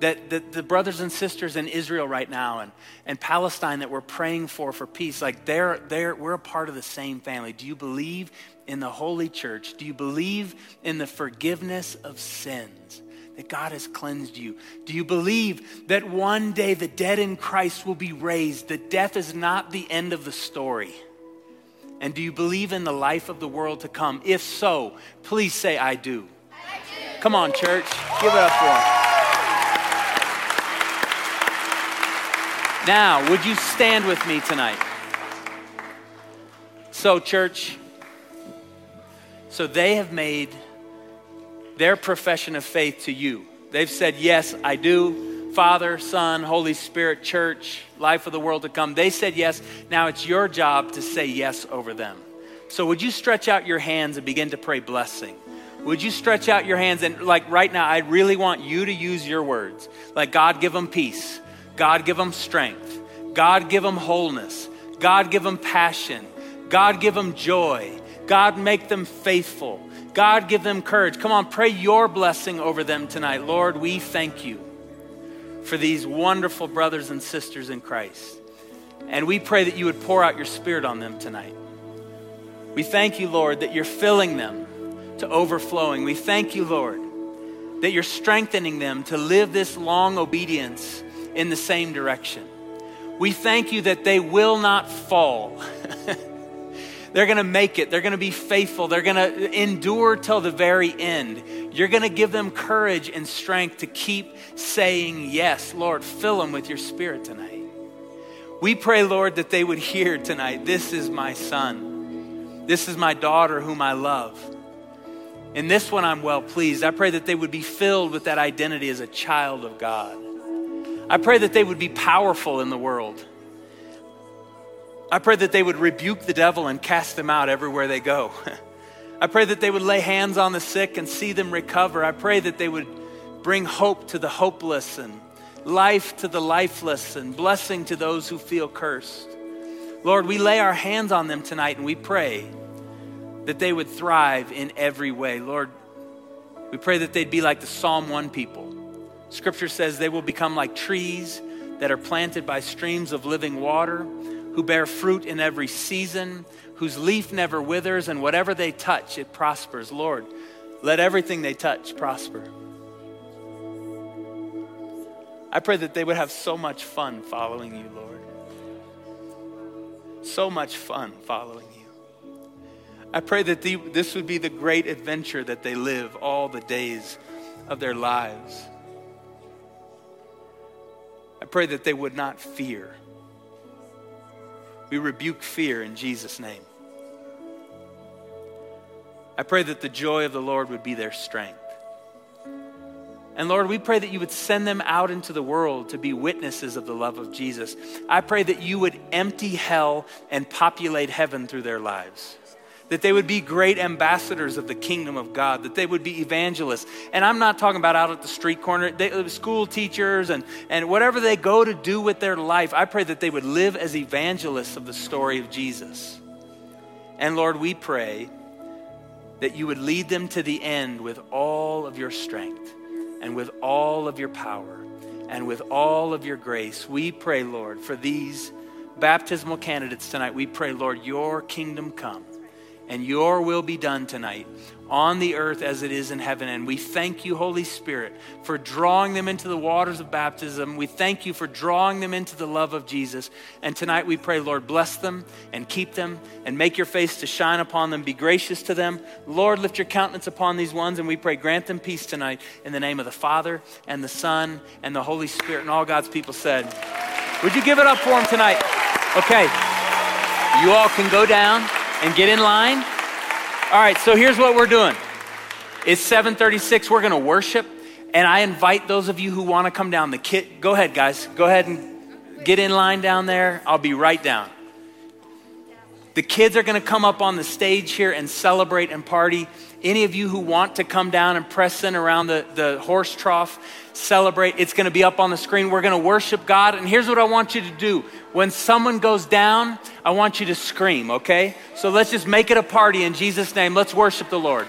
That, that the brothers and sisters in Israel right now and, and Palestine that we're praying for for peace, like they're, they're, we're a part of the same family. Do you believe in the Holy Church? Do you believe in the forgiveness of sins? That God has cleansed you? Do you believe that one day the dead in Christ will be raised? That death is not the end of the story? And do you believe in the life of the world to come? If so, please say, I do. I do. Come on, church. Give it up for him. Now, would you stand with me tonight? So, church, so they have made their profession of faith to you. They've said, Yes, I do. Father, Son, Holy Spirit, church, life of the world to come. They said yes. Now it's your job to say yes over them. So, would you stretch out your hands and begin to pray blessing? Would you stretch out your hands and, like right now, I really want you to use your words. Like, God, give them peace. God, give them strength. God, give them wholeness. God, give them passion. God, give them joy. God, make them faithful. God, give them courage. Come on, pray your blessing over them tonight. Lord, we thank you for these wonderful brothers and sisters in Christ. And we pray that you would pour out your spirit on them tonight. We thank you, Lord, that you're filling them to overflowing. We thank you, Lord, that you're strengthening them to live this long obedience in the same direction. We thank you that they will not fall. They're going to make it. They're going to be faithful. They're going to endure till the very end. You're going to give them courage and strength to keep saying yes. Lord, fill them with your spirit tonight. We pray, Lord, that they would hear tonight this is my son. This is my daughter whom I love. In this one, I'm well pleased. I pray that they would be filled with that identity as a child of God. I pray that they would be powerful in the world. I pray that they would rebuke the devil and cast them out everywhere they go. I pray that they would lay hands on the sick and see them recover. I pray that they would bring hope to the hopeless and life to the lifeless and blessing to those who feel cursed. Lord, we lay our hands on them tonight and we pray that they would thrive in every way. Lord, we pray that they'd be like the Psalm 1 people. Scripture says they will become like trees that are planted by streams of living water who bear fruit in every season, whose leaf never withers, and whatever they touch, it prospers. Lord, let everything they touch prosper. I pray that they would have so much fun following you, Lord. So much fun following you. I pray that the, this would be the great adventure that they live all the days of their lives. I pray that they would not fear we rebuke fear in Jesus' name. I pray that the joy of the Lord would be their strength. And Lord, we pray that you would send them out into the world to be witnesses of the love of Jesus. I pray that you would empty hell and populate heaven through their lives that they would be great ambassadors of the kingdom of God, that they would be evangelists. And I'm not talking about out at the street corner, they, uh, school teachers and, and whatever they go to do with their life. I pray that they would live as evangelists of the story of Jesus. And Lord, we pray that you would lead them to the end with all of your strength and with all of your power and with all of your grace. We pray, Lord, for these baptismal candidates tonight. We pray, Lord, your kingdom come and your will be done tonight on the earth as it is in heaven. And we thank you, Holy Spirit, for drawing them into the waters of baptism. We thank you for drawing them into the love of Jesus. And tonight we pray, Lord, bless them and keep them and make your face to shine upon them. Be gracious to them. Lord, lift your countenance upon these ones. And we pray, grant them peace tonight in the name of the Father and the Son and the Holy Spirit. And all God's people said, Would you give it up for them tonight? Okay. You all can go down and get in line. All right, so here's what we're doing. It's 7:36. We're going to worship, and I invite those of you who want to come down. The kit. go ahead, guys. Go ahead and get in line down there. I'll be right down. The kids are going to come up on the stage here and celebrate and party. Any of you who want to come down and press in around the, the horse trough, celebrate. It's going to be up on the screen. We're going to worship God. And here's what I want you to do when someone goes down, I want you to scream, okay? So let's just make it a party in Jesus' name. Let's worship the Lord.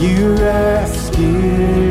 You rescued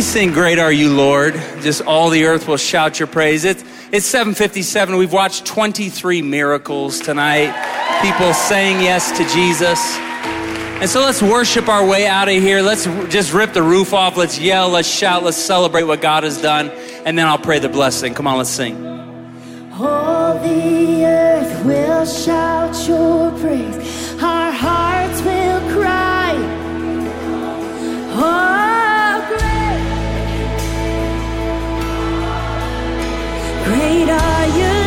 we sing great are you lord. Just all the earth will shout your praise. It's, it's 757 we've watched 23 miracles tonight. People saying yes to jesus. And so let's worship our way out of here. Let's just rip the roof off. Let's yell. Let's shout. Let's celebrate what god has done. And then i'll pray the blessing. Come on let's sing. All the earth will shout your praise. afraid are you?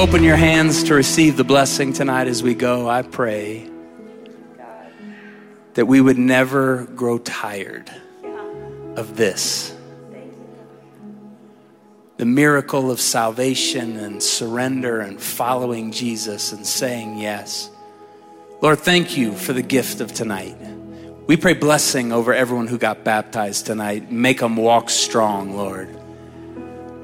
Open your hands to receive the blessing tonight as we go? I pray that we would never grow tired of this the miracle of salvation and surrender and following Jesus and saying yes. Lord, thank you for the gift of tonight. We pray blessing over everyone who got baptized tonight. Make them walk strong, Lord.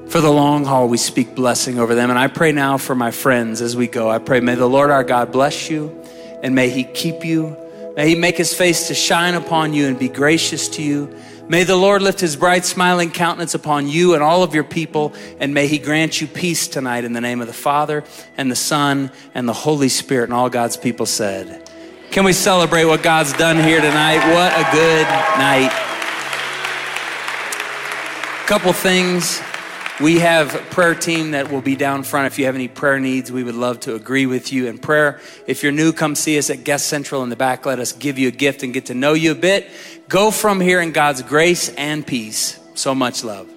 For the long haul, we speak blessing over them. And I pray now for my friends as we go. I pray, may the Lord our God bless you and may he keep you. May he make his face to shine upon you and be gracious to you. May the Lord lift his bright, smiling countenance upon you and all of your people, and may he grant you peace tonight in the name of the Father and the Son and the Holy Spirit. And all God's people said, Can we celebrate what God's done here tonight? What a good night. Couple things. We have a prayer team that will be down front. If you have any prayer needs, we would love to agree with you in prayer. If you're new, come see us at Guest Central in the back. Let us give you a gift and get to know you a bit. Go from here in God's grace and peace. So much love.